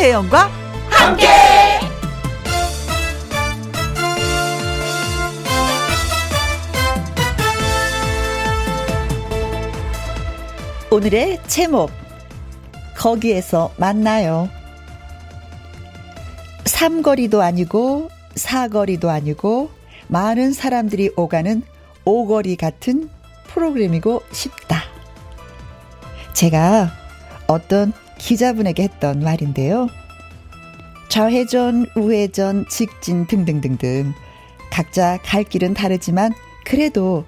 김혜영과 함께. 오늘의 제목 거기에서 만나요. 삼거리도 아니고 사거리도 아니고 많은 사람들이 오가는 오거리 같은 프로그램이고 싶다. 제가 어떤 기자분에게 했던 말인데요. 좌회전, 우회전, 직진 등등등등. 각자 갈 길은 다르지만 그래도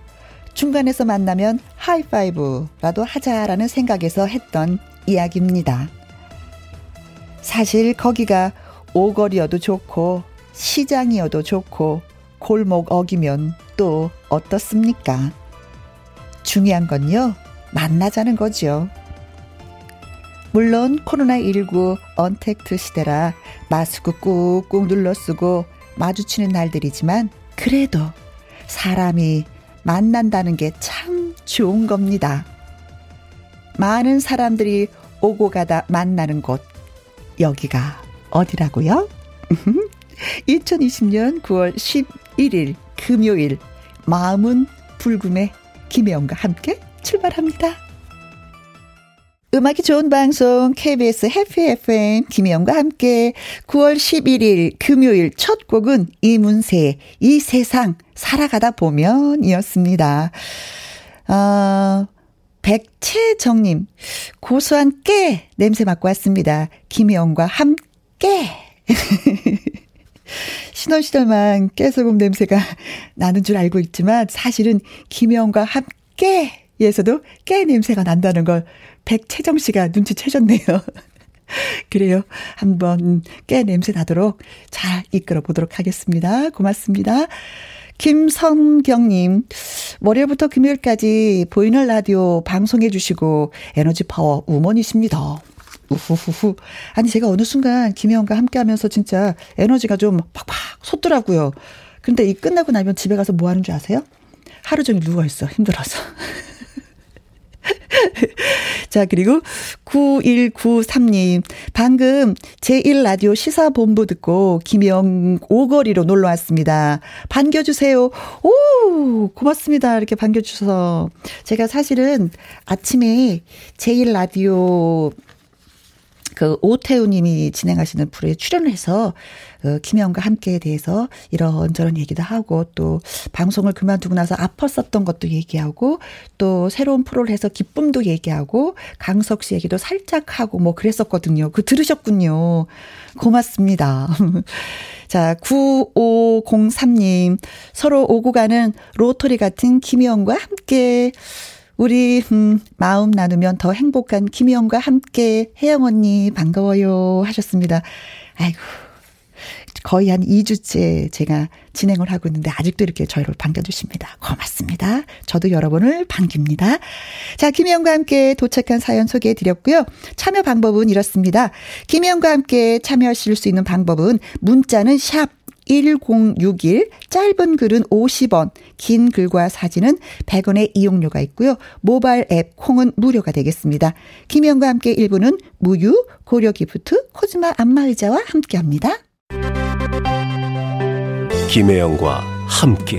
중간에서 만나면 하이파이브라도 하자라는 생각에서 했던 이야기입니다. 사실 거기가 오거리여도 좋고 시장이어도 좋고 골목 어기면 또 어떻습니까? 중요한 건요, 만나자는 거죠. 물론 코로나19 언택트 시대라 마스크 꾹꾹 눌러 쓰고 마주치는 날들이지만 그래도 사람이 만난다는 게 참 좋은 겁니다. 많은 사람들이 오고 가다 만나는 곳, 여기가 어디라고요? 2020년 9월 11일 금요일 마음은 불금의 김혜영과 함께 출발합니다. 음악이 좋은 방송 KBS 해피 FM 김혜영과 함께 9월 11일 금요일 첫 곡은 이문세 이 세상 살아가다 보면이었습니다. 어, 백채정님 고소한 깨 냄새 맡고 왔습니다. 김혜영과 함께 신혼 시절만 깨소금 냄새가 나는 줄 알고 있지만 사실은 김혜영과 함께 에서도 깨 냄새가 난다는 걸 백채정 씨가 눈치채셨네요. 그래요. 한번 깨 냄새 나도록 잘 이끌어 보도록 하겠습니다. 고맙습니다. 김성경님, 월요일부터 금요일까지 보이는 라디오 방송해 주시고 에너지 파워 우먼이십니다. 우후후후. 아니, 제가 어느 순간 김혜원과 함께 하면서 진짜 에너지가 좀 팍팍 솟더라고요. 근데 이 끝나고 나면 집에 가서 뭐 하는 줄 아세요? 하루 종일 누워있어. 힘들어서. 자, 그리고 9193님. 방금 제1라디오 시사본부 듣고 김영 오거리로 놀러 왔습니다. 반겨주세요. 오, 고맙습니다. 이렇게 반겨주셔서. 제가 사실은 아침에 제1라디오 그 오태우 님이 진행하시는 프로에 출연을 해서 그 김영과 함께에 대해서 이런저런 얘기도 하고 또 방송을 그만두고 나서 아팠었던 것도 얘기하고 또 새로운 프로를 해서 기쁨도 얘기하고 강석 씨 얘기도 살짝 하고 뭐 그랬었거든요. 그 들으셨군요. 고맙습니다. 자, 9503님. 서로 오고 가는 로터리 같은 김영과 함께 우리 음, 마음 나누면 더 행복한 김희영과 함께 혜영 언니 반가워요 하셨습니다. 아이고 거의 한 2주째 제가 진행을 하고 있는데 아직도 이렇게 저희를 반겨주십니다. 고맙습니다. 저도 여러분을 반깁니다. 자, 김혜영과 함께 도착한 사연 소개해 드렸고요. 참여 방법은 이렇습니다. 김혜영과 함께 참여하실 수 있는 방법은 문자는 샵 1061 짧은 글은 50원, 긴 글과 사진은 100원의 이용료가 있고요. 모바일 앱 콩은 무료가 되겠습니다. 김영과 함께 1부는 무유, 고려 기프트, 코즈마 안마의자와 함께합니다. 김혜영과 함께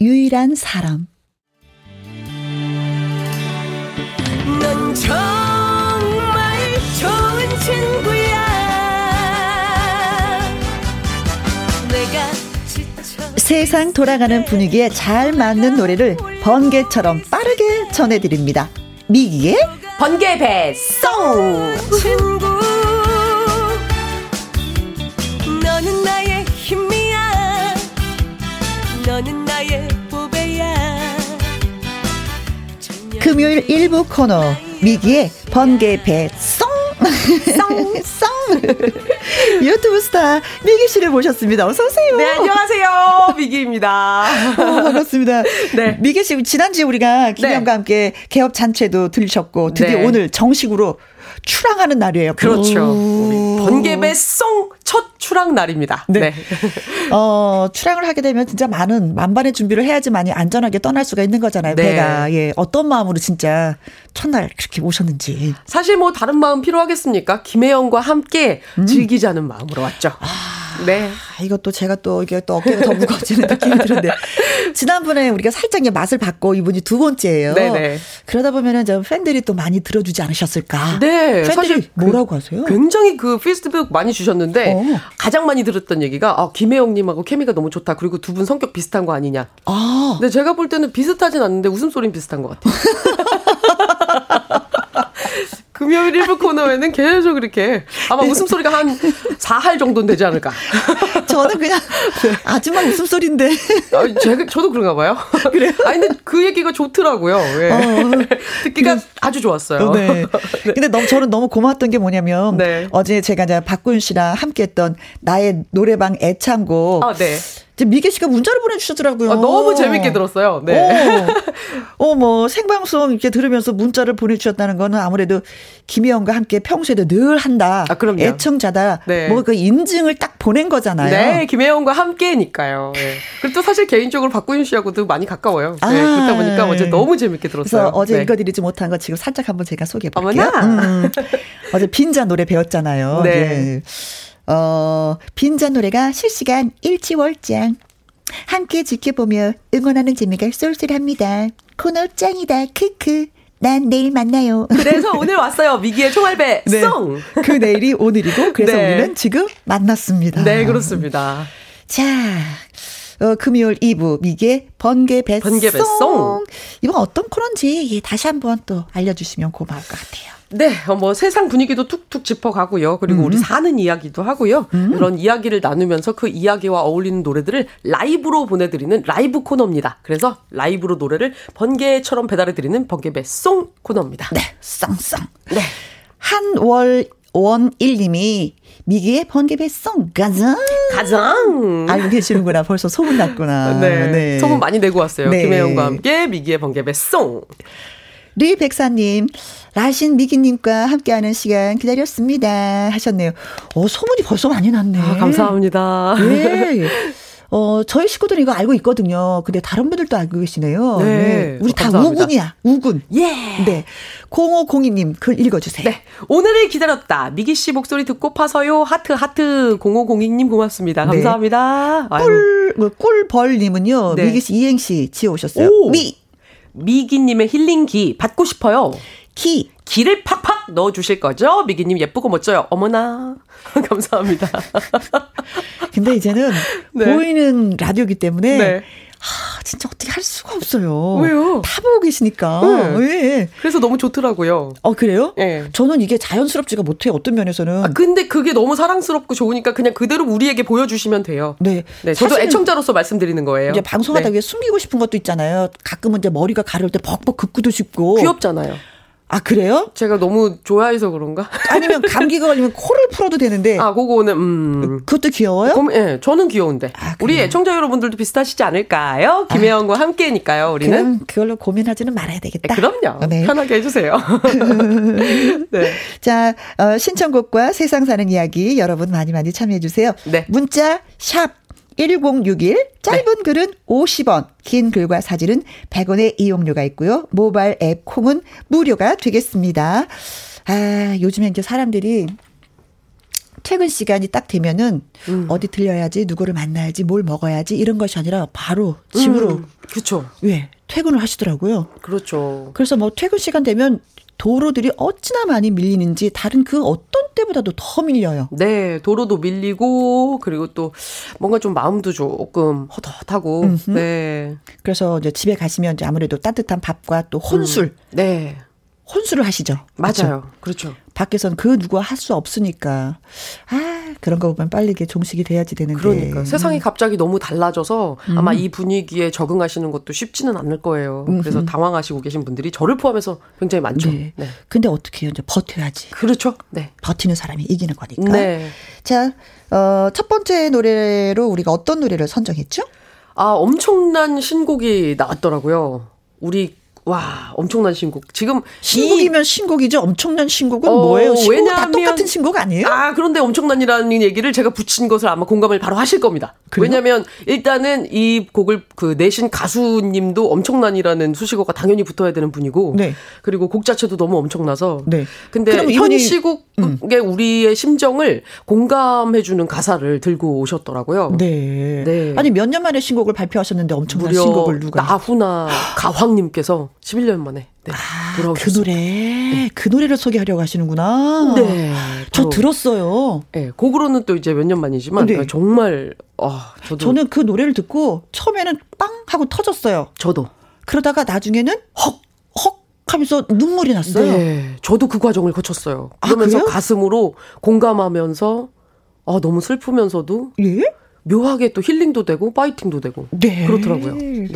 유일한 사람. 넌 정말 좋은 친구야. 세상 돌아가는 분위기에 잘 맞는 노래를 번개처럼 빠르게 전해드립니다. 미기의 번개 배송! 금요일 일부 코너 미기의 번개 배송! 썽! 유튜브 스타 미기 씨를 모셨습니다. 어서 오세요. 네, 안녕하세요. 미기입니다. 어, 반갑습니다. 네. 미기 씨 지난주에 우리가 김영과 네. 함께 개업 잔치도 들으셨고 드디어 네. 오늘 정식으로 출항하는 날이에요. 그렇죠. 번개배 송 첫 출항 날입니다. 네. 네. 어, 출항을 하게 되면 진짜 많은 만반의 준비를 해야지만이 안전하게 떠날 수가 있는 거잖아요. 네. 배가. 예. 어떤 마음으로 진짜 첫날 그렇게 오셨는지. 사실 뭐 다른 마음 필요하겠습니까? 김혜영과 함께 음. 즐기자는 마음으로 왔죠. 아. 네. 아, 이것도 제가 또 이게 또 어깨가 더 무거워지는 느낌이 드는데 지난번에 우리가 살짝 맛을 봤고 이분이 두 번째예요. 네네. 그러다 보면은 좀 팬들이 또 많이 들어주지 않으셨을까? 네. 사실 그 뭐라고 그, 하세요? 굉장히 그 피드백 많이 주셨는데 어. 가장 많이 들었던 얘기가 아, 김혜영님하고 케미가 너무 좋다. 그리고 두 분 성격 비슷한 거 아니냐. 아. 근데 제가 볼 때는 비슷하진 않는데 웃음소리는 비슷한 것 같아요. 금요일 일부 코너에는 계속 이렇게 아마 웃음소리가 한 4할 정도는 되지 않을까. 저는 그냥 아줌마 웃음소리인데. 아, 제가, 저도 그런가 봐요. 그래요? 아니, 근데 그 얘기가 좋더라고요. 예. 어, 듣기가 그 아주 좋았어요. 네. 근데 너무, 저는 너무 고마웠던 게 뭐냐면 네. 어제 제가 이제 박군 씨랑 함께 했던 나의 노래방 애창곡. 아, 네. 미개 씨가 문자를 보내주셨더라고요. 아, 너무 재밌게 들었어요. 네. 어, 어, 뭐, 생방송 이렇게 들으면서 문자를 보내주셨다는 거는 아무래도 김혜영과 함께 평소에도 늘 한다. 아, 그럼요. 애청자다. 네. 뭐그 인증을 딱 보낸 거잖아요. 네, 김혜영과 함께니까요. 네. 그리고 또 사실 개인적으로 박구윤 씨하고도 많이 가까워요. 네, 아, 그러다 보니까 어제 너무 재밌게 들었어요. 그래서 어제 네. 읽어드리지 못한 거 지금 살짝 한번 제가 소개해 볼게요. 음, 어제 빈자 노래 배웠잖아요. 네. 예. 어, 빈자 노래가 실시간 일치월장. 함께 지켜보며 응원하는 재미가 쏠쏠합니다. 코너 짱이다. 크크. 난 내일 만나요. 그래서 오늘 왔어요. 미기의 총알배 네. 송. 그 내일이 오늘이고 그래서 네. 우리는 지금 만났습니다. 네, 그렇습니다. 자, 어, 금요일 2부 미개 번개 배송. 번개 배송. 이번 어떤 코너인지 예, 다시 한번 또 알려주시면 고마울 것 같아요. 네, 어, 뭐 세상 분위기도 툭툭 짚어가고요. 그리고 음. 우리 사는 이야기도 하고요. 음. 이런 이야기를 나누면서 그 이야기와 어울리는 노래들을 라이브로 보내드리는 라이브 코너입니다. 그래서 라이브로 노래를 번개처럼 배달해드리는 번개배송 코너입니다. 네, 쌍쌍. 네. 한월 원일님이 미기의 번개배송 가장 가장 알고 계시는구나 벌써 소문 났구나 네, 네. 소문 많이 내고 왔어요 네. 김혜영과 함께 미기의 번개배송 리 백사님, 라신 미기님과 함께하는 시간 기다렸습니다. 하셨네요. 어, 소문이 벌써 많이 났네. 아, 감사합니다. 네. 어, 저희 식구들은 이거 알고 있거든요. 근데 다른 분들도 알고 계시네요. 네. 네. 우리 어, 다 감사합니다. 우군이야. 우군. 예. 네. 0502님 글 읽어주세요. 네. 오늘을 기다렸다. 미기 씨 목소리 듣고 파서요. 하트, 하트. 0502님 고맙습니다. 네. 감사합니다. 네. 꿀, 뭐, 꿀벌님은요. 네. 미기 씨 이행시 지어오셨어요. 오. 미. 미기님의 힐링기 받고 싶어요. 기. 기를 팍팍 넣어주실 거죠? 미기님 예쁘고 멋져요. 어머나. 감사합니다. 근데 이제는 네. 보이는 라디오기 때문에 네. 하, 진짜 어떻게 할 수가 없어요. 왜요? 다 보고 계시니까. 네. 네. 그래서 너무 좋더라고요. 어, 그래요? 네. 저는 이게 자연스럽지가 못해요. 어떤 면에서는. 아, 근데 그게 너무 사랑스럽고 좋으니까 그냥 그대로 우리에게 보여주시면 돼요. 네. 네. 저도 애청자로서 말씀드리는 거예요. 이제 방송하다 네. 위해 숨기고 싶은 것도 있잖아요. 가끔은 이제 머리가 가려울 때 벅벅 긋고도 싶고. 귀엽잖아요. 아 그래요? 제가 너무 좋아해서 그런가? 아니면 감기가 걸리면 코를 풀어도 되는데. 아 그거는 음. 그것도 귀여워요? 예, 네, 저는 귀여운데. 아, 우리 애청자 여러분들도 비슷하시지 않을까요? 김혜영과 아, 함께니까요. 우리는. 그럼 그걸로 고민하지는 말아야 되겠다. 네, 그럼요. 네. 편하게 해주세요. 네. 자 어, 신청곡과 세상 사는 이야기 여러분 많이 많이 참여해 주세요. 네. 문자 샵 1061 짧은 네. 글은 50원, 긴 글과 사진은 100원의 이용료가 있고요. 모바일 앱 콩은 무료가 되겠습니다. 아, 요즘에 이제 사람들이 퇴근 시간이 딱 되면은 음. 어디 들려야지, 누구를 만나야지, 뭘 먹어야지 이런 것이 아니라 바로 집으로. 음. 그렇죠. 예. 퇴근을 하시더라고요. 그렇죠. 그래서 뭐 퇴근 시간 되면 도로들이 어찌나 많이 밀리는지 다른 그 어떤 때보다도 더 밀려요. 네, 도로도 밀리고 그리고 또 뭔가 좀 마음도 조금. 음흠. 네. 그래서 이제 집에 가시면 이제 아무래도 따뜻한 밥과 또 혼술. 음. 네. 혼술을 하시죠. 맞아요. 그렇죠. 밖에선 그 누구와 할 수 없으니까. 아, 그런 거 보면 빨리 이게 종식이 돼야지 되는데. 그러니까. 음. 세상이 갑자기 너무 달라져서 음. 아마 이 분위기에 적응하시는 것도 쉽지는 않을 거예요. 그래서 당황하시고 계신 분들이 저를 포함해서 굉장히 많죠. 네. 네. 근데 어떻게 해요? 이제 버텨야지. 그렇죠. 네. 버티는 사람이 이기는 거니까. 네. 자, 어, 첫 번째 노래로 우리가 어떤 노래를 선정했죠? 아, 엄청난 신곡이 나왔더라고요. 우리 와 엄청난 신곡. 지금 신곡이면 이, 신곡이죠. 엄청난 신곡은 어, 뭐예요? 신곡 왜냐하면, 다 똑같은 신곡 아니에요? 아 그런데 엄청난이라는 얘기를 제가 붙인 것을 아마 공감을 바로 하실 겁니다. 그래요? 왜냐하면 일단은 이 곡을 그 내신 가수님도 엄청난이라는 수식어가 당연히 붙어야 되는 분이고, 네. 그리고 곡 자체도 너무 엄청나서. 네. 근데 현 시곡에 음. 우리의 심정을 공감해 주는 가사를 들고 오셨더라고요. 네. 네. 아니 몇 년 만에 신곡을 발표하셨는데 엄청난 신곡을 누가? 나훈아 가황님께서 11년 만에 네, 아, 그 노래 네. 그 노래를 소개하려고 하시는구나. 네, 저 들었어요. 네, 곡으로는 또 이제 몇 년 만이지만 네. 정말 아, 저도 저는 그 노래를 듣고 처음에는 빵 하고 터졌어요. 저도. 그러다가 나중에는 헉 헉 하면서 눈물이 났어요. 네, 저도 그 과정을 거쳤어요. 아, 그러면서 아, 가슴으로 공감하면서 아 너무 슬프면서도 예? 묘하게 또 힐링도 되고 파이팅도 되고 네. 그렇더라고요. 네.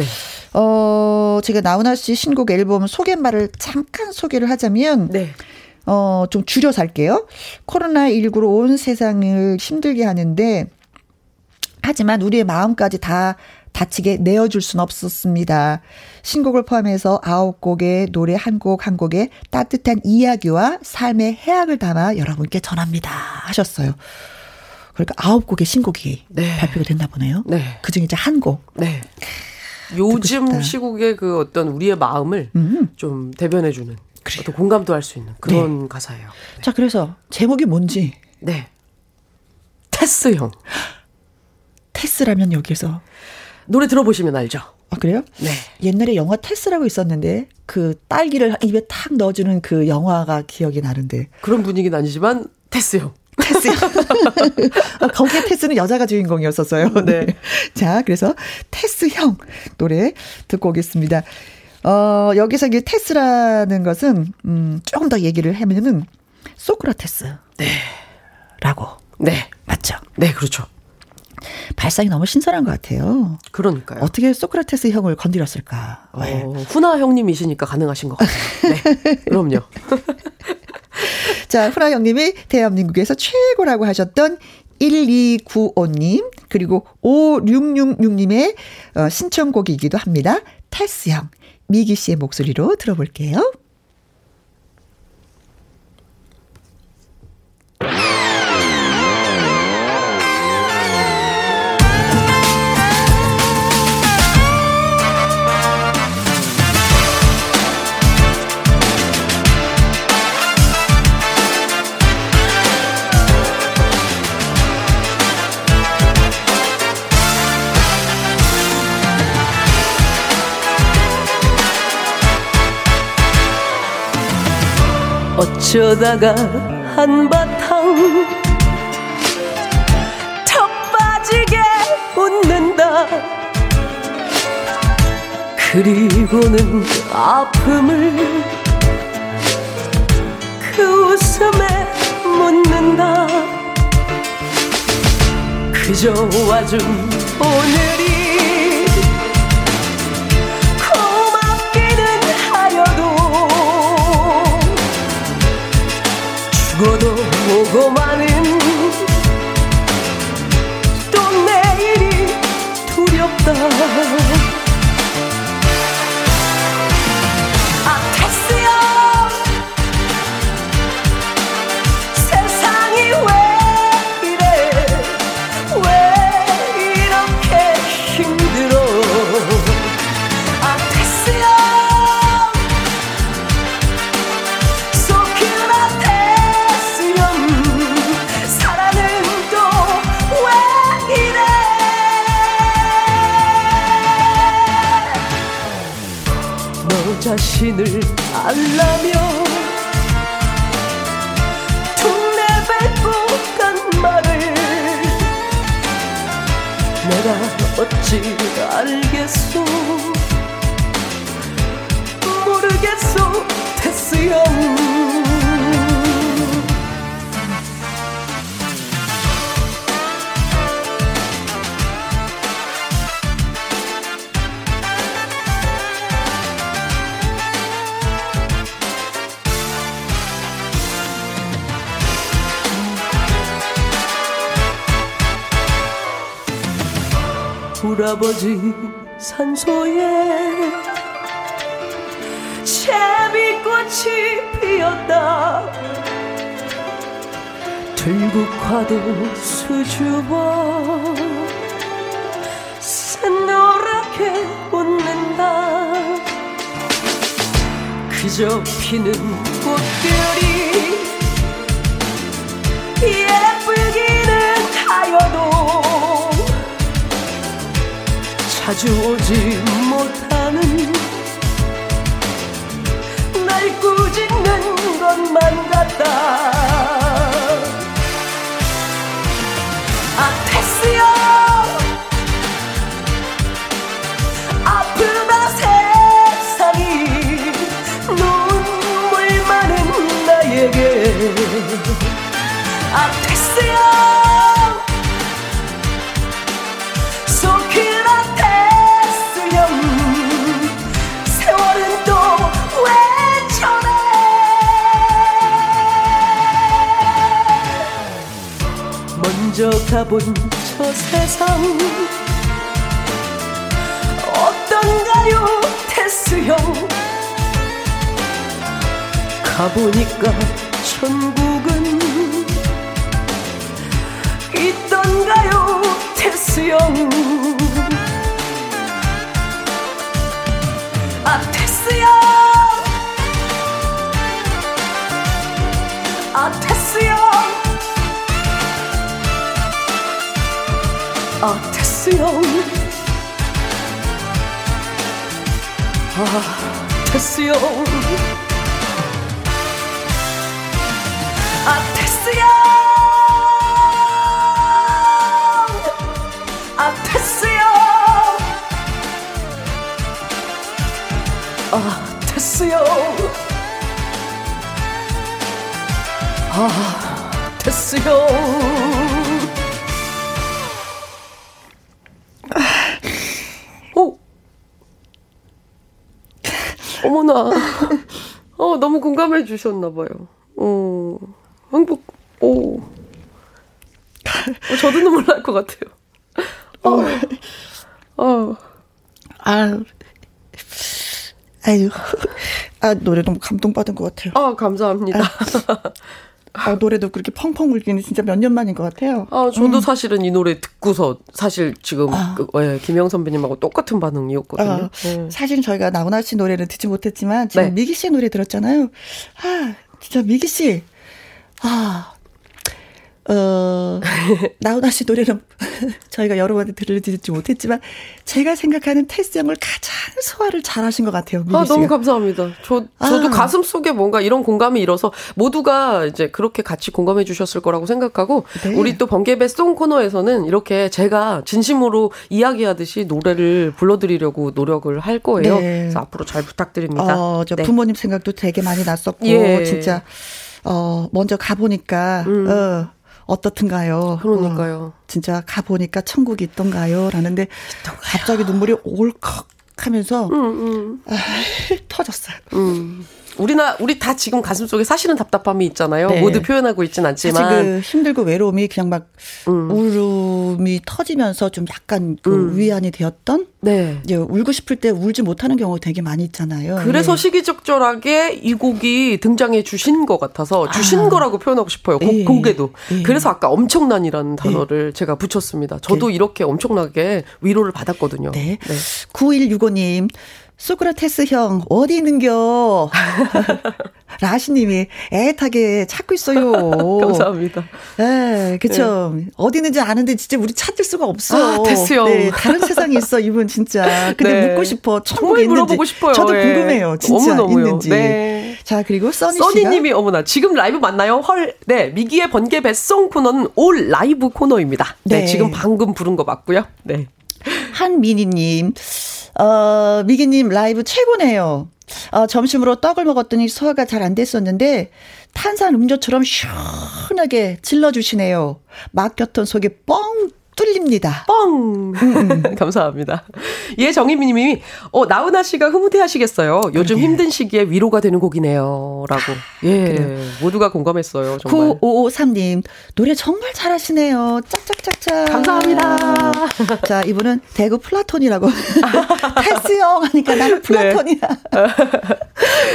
어 제가 나훈아 씨 신곡 앨범 소개말을 잠깐 소개를 하자면 네. 어, 좀 줄여서 할게요. 코로나19로 온 세상을 힘들게 하는데, 하지만 우리의 마음까지 다 다치게 내어줄 순 없었습니다. 신곡을 포함해서 아홉 곡의 노래 한 곡 한 곡에 따뜻한 이야기와 삶의 해악을 담아 여러분께 전합니다. 하셨어요. 그러니까 아홉 곡의 신곡이 네. 발표가 됐나 보네요. 네. 그 중에 이제 한 곡. 네. 요즘 시국의 그 어떤 우리의 마음을 음. 좀 대변해주는 어떤 공감도 할 수 있는 그런 네. 가사예요. 네. 자, 그래서 제목이 뭔지. 네. 테스 형. 테스라면 여기서 노래 들어보시면 알죠. 아, 그래요? 네. 옛날에 영화 테스라고 있었는데 그 딸기를 입에 탁 넣어주는 그 영화가 기억이 나는데. 그런 분위기는 아니지만 테스 형. 테스. 아, 거기에 테스는 여자가 주인공이었었어요. 네. 자, 그래서 테스형 노래 듣고 오겠습니다. 어, 여기서 이게 테스라는 것은, 음, 조금 더 얘기를 하면은, 소크라테스. 네. 라고. 네. 맞죠? 네, 그렇죠. 발상이 너무 신선한 것 같아요. 그러니까요. 어떻게 소크라테스 형을 건드렸을까? 어, 훈아 형님이시니까 가능하신 것 같아요. 네. 그럼요. 자, 훈아 형님이 대한민국에서 최고라고 하셨던 1295님, 그리고 5666님의 어, 신청곡이기도 합니다. 테스 형, 미기 씨의 목소리로 들어볼게요. 어쩌다가 한바탕 턱 빠지게 웃는다. 그리고는 아픔을 그 웃음에 묻는다. 그저 와준 오늘이 죽어도 아버지 산소에 채비꽃이 피었다. 들국화도 수줍어. 새노랗게 웃는다. 그저 피는 꽃들이 예 자주 오지 못하는 날 꾸짖는 것만 같다 아 테스요. 아프다 세상이 눈물 많은 나에게. 아 테스요 가본 저 세상. 어떤가요 테스형? 가보니까 천국은 있던가요 테스형 아, 테스형. 아, 테 공감해 주셨나봐요. 어, 행복, 오. 어, 저도 눈물 날 것 같아요. 어, 어. 아, 아유. 아, 노래 너무 감동받은 것 같아요. 아, 감사합니다. 아. 아, 노래도 그렇게 펑펑 울기는 진짜 몇 년 만인 것 같아요. 아, 저도 음. 사실은 이 노래 듣고서 사실 지금 아. 그, 예, 김영 선배님하고 똑같은 반응이었거든요. 아, 네. 사실 저희가 나훈아 씨 노래를 듣지 못했지만 지금 네. 미기 씨 노래 들었잖아요. 아, 진짜 미기 씨. 아, 어, 나훈아 씨 노래는 저희가 여러 번 들려드리지 못했지만 제가 생각하는 테스 형을 가장 소화를 잘하신 것 같아요. 아 너무 감사합니다. 저 저도 아. 가슴 속에 뭔가 이런 공감이 일어서 모두가 이제 그렇게 같이 공감해 주셨을 거라고 생각하고 네. 우리 또 번개배 송 코너에서는 이렇게 제가 진심으로 이야기하듯이 노래를 불러드리려고 노력을 할 거예요. 네. 그래서 앞으로 잘 부탁드립니다. 어, 저 네. 부모님 생각도 되게 많이 났었고 예. 진짜 어 먼저 가보니까 음. 어. 어떻든가요? 그러니까요. 어, 진짜 가보니까 천국이 있던가요? 라는데 있던가요? 갑자기 눈물이 올컥 하면서 음, 음. 아, 터졌어요. 음. 우리나 우리 다 지금 가슴 속에 사실은 답답함이 있잖아요. 네. 모두 표현하고 있진 않지만 그 힘들고 외로움이 그냥 막 음. 울음이 터지면서 좀 약간 그 음. 위안이 되었던. 네. 이제 울고 싶을 때 울지 못하는 경우가 되게 많이 있잖아요. 그래서 네. 시기적절하게 이 곡이 등장해 주신 것 같아서 주신 아. 거라고 표현하고 싶어요. 곡, 네. 곡에도. 네. 그래서 아까 엄청난이라는 네. 단어를 제가 붙였습니다. 저도 이렇게 엄청나게 위로를 받았거든요. 네. 네. 9165님 소크라테스 형, 어디 있는겨? 라시님이 애타게 찾고 있어요. 감사합니다. 네, 그쵸. 네. 어디 있는지 아는데 진짜 우리 찾을 수가 없어. 아, 테스 형. 네, 다른 세상에 있어, 이분 진짜. 근데 네. 묻고 싶어. 천국에 있는지. 물어보고 싶어요. 저도 예. 궁금해요. 진짜 너무너무요. 있는지. 네. 자, 그리고 써니. 써니님이 어머나, 지금 라이브 맞나요? 헐. 네, 미기의 번개 배송 코너는 all 라이브 코너입니다. 네, 네 지금 방금 부른 거 맞고요. 네. 한민희님, 어, 미기님 라이브 최고네요. 어, 점심으로 떡을 먹었더니 소화가 잘 안 됐었는데 탄산 음료처럼 시원하게 질러주시네요. 막혔던 속이 뻥 뚫립니다. 뻥! 감사합니다. 예, 정희미 님이, 어, 나훈아 씨가 흐뭇해 하시겠어요. 요즘 그러게. 힘든 시기에 위로가 되는 곡이네요. 라고. 예. 그래요. 모두가 공감했어요. 정말. 9553님, 노래 정말 잘하시네요. 짝짝짝짝. 감사합니다. 자, 이분은 대구 플라톤이라고. 테스 형 하니까 나는 네. 플라톤이야. 네.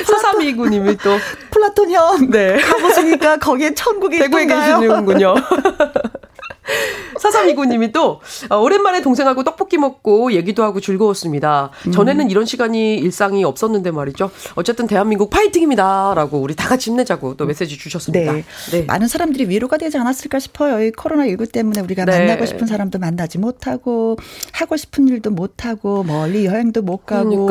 4329님이 또. 플라톤 형. 네. 가보시니까 거기에 천국이 대구에 계시는군요. 사삼이구님이 또 어, 오랜만에 동생하고 떡볶이 먹고 얘기도 하고 즐거웠습니다. 음. 전에는 이런 시간이 일상이었는데 말이죠. 어쨌든 대한민국 파이팅입니다라고 우리 다 같이 힘내자고 또 메시지 주셨습니다. 네. 네. 많은 사람들이 위로가 되지 않았을까 싶어요. 이 코로나 19 때문에 우리가 네. 만나고 싶은 사람도 만나지 못하고 하고 싶은 일도 못 하고 멀리 여행도 못 가고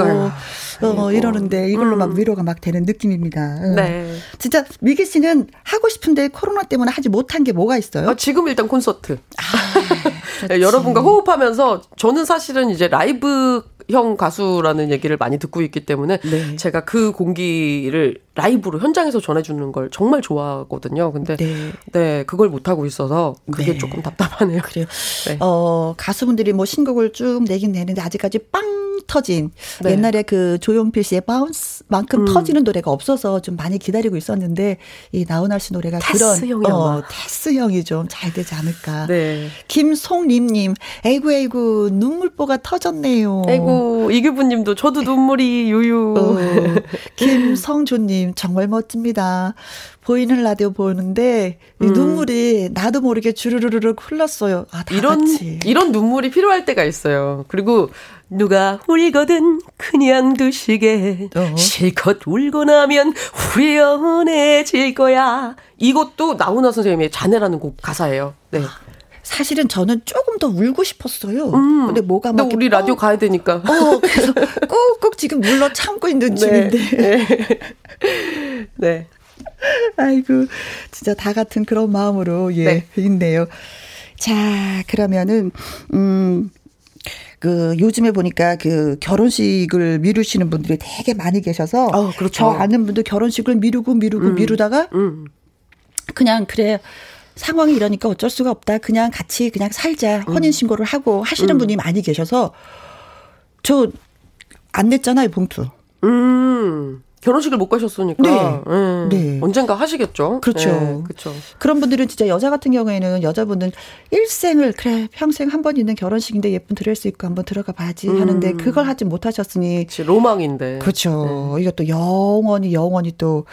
어, 이러는데 이걸로 음. 막 위로가 막 되는 느낌입니다. 네. 진짜 미기 씨는 하고 싶은데 코로나 때문에 하지 못한 게 뭐가 있어요? 어, 지금 일단 콘서트. 아, 여러분과 호흡하면서 저는 사실은 이제 라이브 형 가수라는 얘기를 많이 듣고 있기 때문에 네. 제가 그 공기를 라이브로 현장에서 전해주는 걸 정말 좋아하거든요. 근데 네, 네 그걸 못 하고 있어서 그게 네. 조금 답답하네요. 그래요. 네. 어 가수분들이 뭐 신곡을 쭉 내긴 내는데 아직까지 빵 터진 네. 옛날에 그 조용필 씨의 바운스만큼 음. 터지는 노래가 없어서 좀 많이 기다리고 있었는데 이 나훈아 씨 노래가 그런 어, 테스 형이 좀 잘 되지 않을까. 네. 김송 림님, 에이구 에이구 눈물보가 터졌네요. 에이구 이규부님도 저도 눈물이 유유. 어, 김성조님 정말 멋집니다. 보이는 라디오 보는데 음. 눈물이 나도 모르게 주르르르 흘렀어요. 아, 이런 같이. 이런 눈물이 필요할 때가 있어요. 그리고 누가 울거든 그냥 두시게 어. 실컷 울고 나면 후련해질 거야. 이것도 나훈아 선생님의 자네라는 곡 가사예요. 네. 사실은 저는 조금 더 울고 싶었어요. 음. 근데 뭐가 막. 우리 라디오 가야 되니까. 어, 그래서 꾹꾹 지금 물러 참고 있는 네. 중인데. 네. 네. 아이고, 진짜 다 같은 그런 마음으로, 예, 네. 있네요. 자, 그러면은, 음, 그 요즘에 보니까 그 결혼식을 미루시는 분들이 되게 많이 계셔서 어, 그렇죠. 저 아는 분도 결혼식을 미루고 미루고 음. 미루다가 음. 그냥 그래 상황이 이러니까 어쩔 수가 없다. 그냥 같이 그냥 살자. 음. 혼인 신고를 하고 하시는 음. 분이 많이 계셔서 저 안 냈잖아요, 봉투. 음. 결혼식을 못 가셨으니까 네. 네. 네. 언젠가 하시겠죠. 그렇죠. 네. 그렇죠. 그런 분들은 진짜 여자 같은 경우에는 여자분은 일생을 그래 평생 한 번 있는 결혼식인데 예쁜 드레스 입고 한번 들어가 봐야지 음. 하는데 그걸 하지 못하셨으니 그치, 로망인데. 그렇죠. 네. 이것도 영원히 영원히 또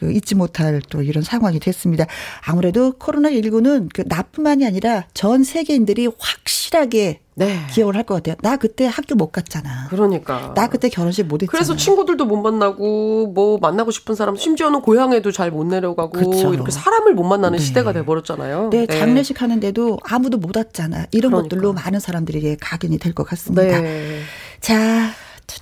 그 잊지 못할 또 이런 상황이 됐습니다. 아무래도 코로나 19는 그 나뿐만이 아니라 전 세계인들이 확실하게 네. 기억을 할 것 같아요. 나 그때 학교 못 갔잖아. 그러니까. 나 그때 결혼식 못 했잖아. 그래서 친구들도 못 만나고 뭐 만나고 싶은 사람 심지어는 고향에도 잘 못 내려가고 그쵸. 이렇게 사람을 못 만나는 네. 시대가 돼 버렸잖아요. 네, 네, 장례식 하는데도 아무도 못 왔잖아. 이런 그러니까. 것들로 많은 사람들에게 각인이 될 것 같습니다. 네. 자,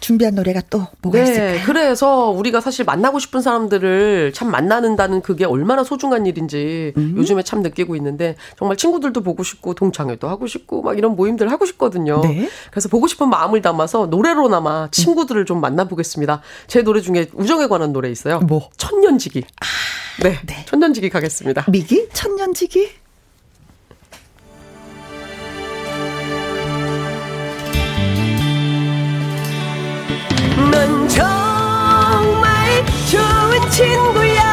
준비한 노래가 또 뭐가 네, 있을까요? 그래서 우리가 사실 만나고 싶은 사람들을 참 만나는다는 그게 얼마나 소중한 일인지 음. 요즘에 참 느끼고 있는데 정말 친구들도 보고 싶고 동창회도 하고 싶고 막 이런 모임들 하고 싶거든요. 네. 그래서 보고 싶은 마음을 담아서 노래로나마 친구들을 음. 좀 만나보겠습니다. 제 노래 중에 우정에 관한 노래 있어요. 뭐? 천년지기. 아, 네, 네. 천년지기 가겠습니다. 미기? 천년지기? 넌 정말 좋은 친구야.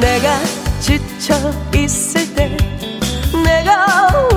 내가 지쳐 있을 때 내가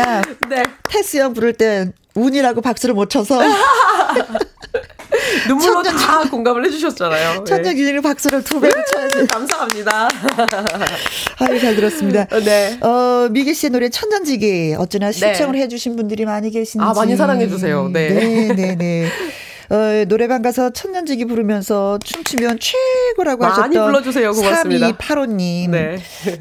제가 네. 테스 형 부를 때 운이라고 박수를 못 쳐서 눈물로 천년- 다 공감을 해주셨잖아요. 네. 천년 기념일 박수를 두 배로 쳐야지. 감사합니다. 아유, 잘 들었습니다. 네. 어, 미기 씨의 노래 천년지기 어쩌나 신청을 해주신 분들이 많이 계신지. 아, 많이 사랑해주세요. 네. 네, 네, 네. 어, 노래방 가서 천년지기 부르면서 춤추면 최고라고 많이 하셨던 불러주세요. 고맙습니다. 3285님. 네.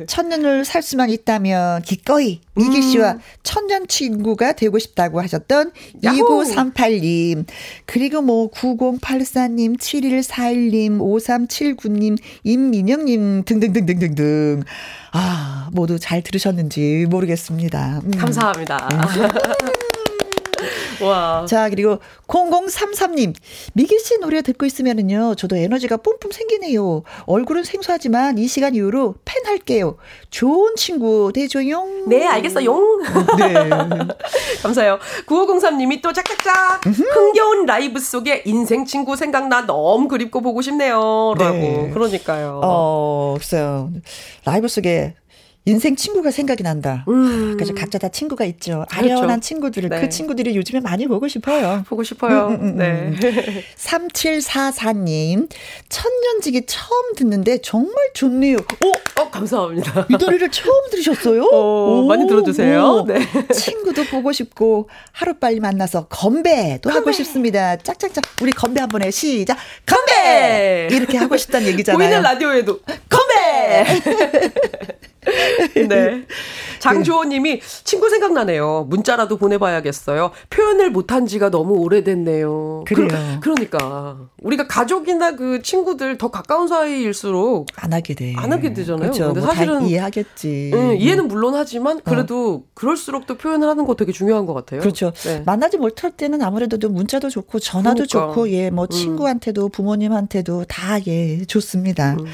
천년을 살 수만 있다면 기꺼이 미기 씨와 천년 친구가 되고 싶다고 하셨던 음. 야호! 2938님. 그리고 뭐 9084님, 7141님, 5379님, 임민영님 등등등등등등. 아, 모두 잘 들으셨는지 모르겠습니다. 음. 감사합니다. 와. 자, 그리고 0033님. 미기 씨 노래 듣고 있으면은요, 저도 에너지가 뿜뿜 생기네요. 얼굴은 생소하지만 이 시간 이후로 팬 할게요. 좋은 친구 되줘요. 네, 알겠어요. 네. 감사해요. 9503님이 또 짝짝짝. 흥겨운 라이브 속에 인생 친구 생각나 너무 그립고 보고 싶네요. 라고. 네. 그러니까요. 어, 글쎄요. 라이브 속에 인생 친구가 생각이 난다. 음. 그래서 각자 다 친구가 있죠. 그렇죠. 아련한 친구들을 네. 그 친구들이 요즘에 많이 보고 싶어요. 보고 싶어요. 음, 음, 음, 네. 3744님, 천년지기 처음 듣는데 정말 좋네요. 오! 어, 감사합니다. 이 노래를 처음 들으셨어요? 어, 많이 들어주세요. 오. 네. 친구도 보고 싶고 하루 빨리 만나서 건배도 하고 싶습니다. 짝짝짝. 우리 건배 한번 해. 시작. 건배! 건배! 이렇게 하고 싶다는 얘기잖아요. 보이는 라디오에도 건배! 네. 장주호님이 친구 생각나네요. 문자라도 보내봐야겠어요. 표현을 못한 지가 너무 오래됐네요. 그래요. 그, 러 니까 우리가 가족이나 그 친구들 더 가까운 사이일수록 안 하게 돼. 안 하게 되잖아요. 그렇죠. 근데 뭐 사실은 다 이해하겠지. 음, 이해는 물론 하지만 그래도 그럴수록 또 표현을 하는 거 되게 중요한 것 같아요. 그렇죠. 네. 만나지 못할 때는 아무래도 좀 문자도 좋고 전화도 그러니까. 좋고 예, 뭐 친구한테도 부모님한테도 다 예, 좋습니다. 음.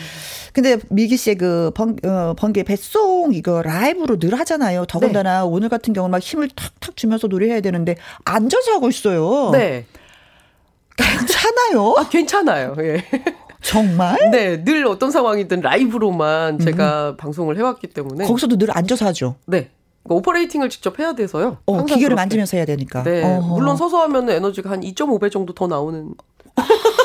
근데 미기 씨의 그 번, 어, 번개 뱃송 이거 라이브로 늘 하잖아요. 더군다나 네. 오늘 같은 경우는 막 힘을 탁탁 주면서 노래해야 되는데 앉아서 하고 있어요. 네. 괜찮아요? 아, 괜찮아요. 예. 정말? 네, 늘 어떤 상황이든 라이브로만 제가 음. 방송을 해왔기 때문에. 거기서도 늘 앉아서 하죠? 네. 그러니까 오퍼레이팅을 직접 해야 돼서요. 어, 기계를 그렇게. 만지면서 해야 되니까. 네. 어허. 물론 서서 하면 에너지가 한 2.5배 정도 더 나오는.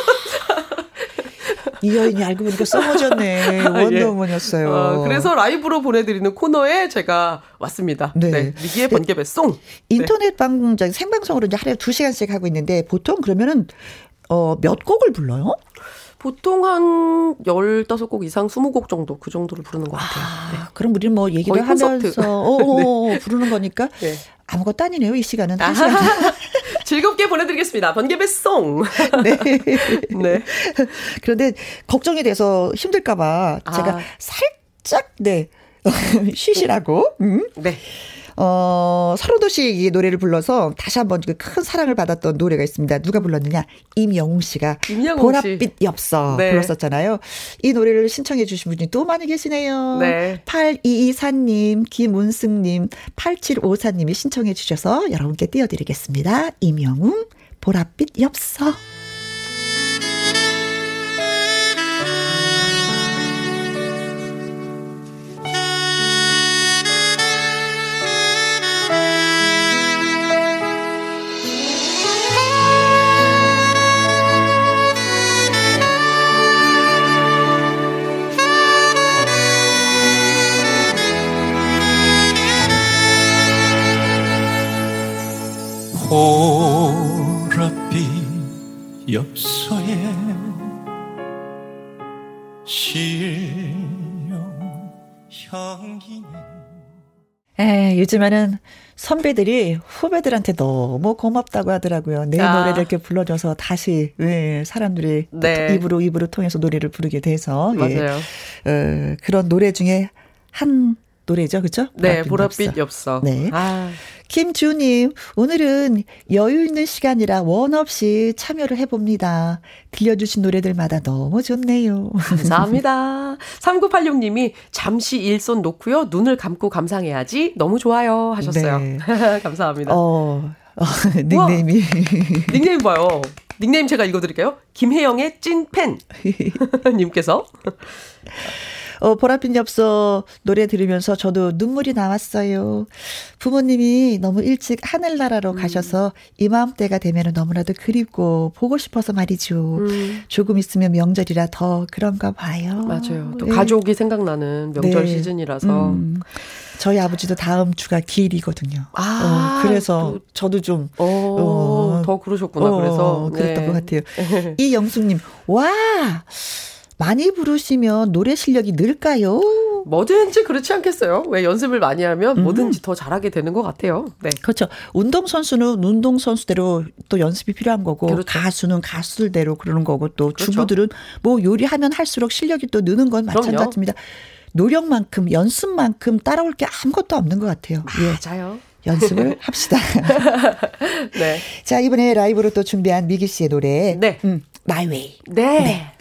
이 여인이 알고 보니까 써머졌네. 원더우먼이었어요. 예. 어, 그래서 라이브로 보내드리는 코너에 제가 왔습니다. 네. 네. 미기의 번개 배 송. 인터넷 네. 방송, 생방송으로 이제 하루에 2시간씩 하고 있는데 보통 그러면은, 어, 몇 곡을 불러요? 보통 한 15곡 이상 20곡 정도 그 정도를 부르는 것 같아요. 아, 네. 그럼 우리는 뭐 얘기를 하면서 어, 어, 네. 부르는 거니까 네. 아무것도 아니네요. 이 시간은. 즐겁게 보내드리겠습니다. 번개배송. 네. 네. 그런데 걱정이 돼서 힘들까봐 제가 아. 살짝 네 쉬시라고. 음? 네. 어, 서른도씨 노래를 불러서 다시 한번 그큰 사랑을 받았던 노래가 있습니다. 누가 불렀느냐? 임영웅 씨가 임영웅 보랏빛 엽서 네. 불렀었잖아요. 이 노래를 신청해 주신 분이 또 많이 계시네요. 네. 8224님, 김운승님, 8754님이 신청해 주셔서 여러분께 띄워드리겠습니다. 임영웅, 보랏빛 엽서. 엽서에 실령 향기네 에, 요즘에는 선배들이 후배들한테 너무 고맙다고 하더라고요. 내 아. 노래를 이렇게 불러줘서 다시 예, 사람들이 네. 입으로 입으로 통해서 노래를 부르게 돼서 예. 맞아요. 예, 어, 그런 노래 중에 한 노래죠, 그렇죠? 네, 보랏빛 엽서. 네. 아. 김주님, 오늘은 여유 있는 시간이라 원 없이 참여를 해봅니다. 들려주신 노래들마다 너무 좋네요. 감사합니다. 3986님이 잠시 일손 놓고요. 눈을 감고 감상해야지. 너무 좋아요. 하셨어요. 네. 감사합니다. 어, 어 닉네임이. 닉네임 봐요. 닉네임 제가 읽어드릴게요. 김혜영의 찐팬. 님께서. 어, 보랏빛 엽서 노래 들으면서 저도 눈물이 나왔어요. 부모님이 너무 일찍 하늘나라로 음. 가셔서 이마음때가 되면 너무나도 그립고 보고 싶어서 말이죠. 음. 조금 있으면 명절이라 더 그런가 봐요. 맞아요. 또 네. 가족이 생각나는 명절 네. 시즌이라서. 음. 저희 아버지도 다음 주가 기일이거든요. 아, 어, 그래서 또, 저도 좀, 어, 어, 더 그러셨구나. 어, 그래서. 그랬던 네. 것 같아요. 이영숙님, 와! 많이 부르시면 노래 실력이 늘까요? 뭐든지 그렇지 않겠어요? 왜 연습을 많이 하면 음. 뭐든지 더 잘하게 되는 것 같아요. 네. 그렇죠. 운동선수는 운동선수대로 또 연습이 필요한 거고, 그렇죠. 가수는 가수들대로 그러는 거고, 또 그렇죠. 주부들은 뭐 요리하면 할수록 실력이 또 느는 건 마찬가지입니다. 노력만큼, 연습만큼 따라올 게 아무것도 없는 것 같아요. 맞아요. 예. 연습을 합시다. 네. 자, 이번에 라이브로 또 준비한 미기 씨의 노래. 네. 음, My Way. 네. 네.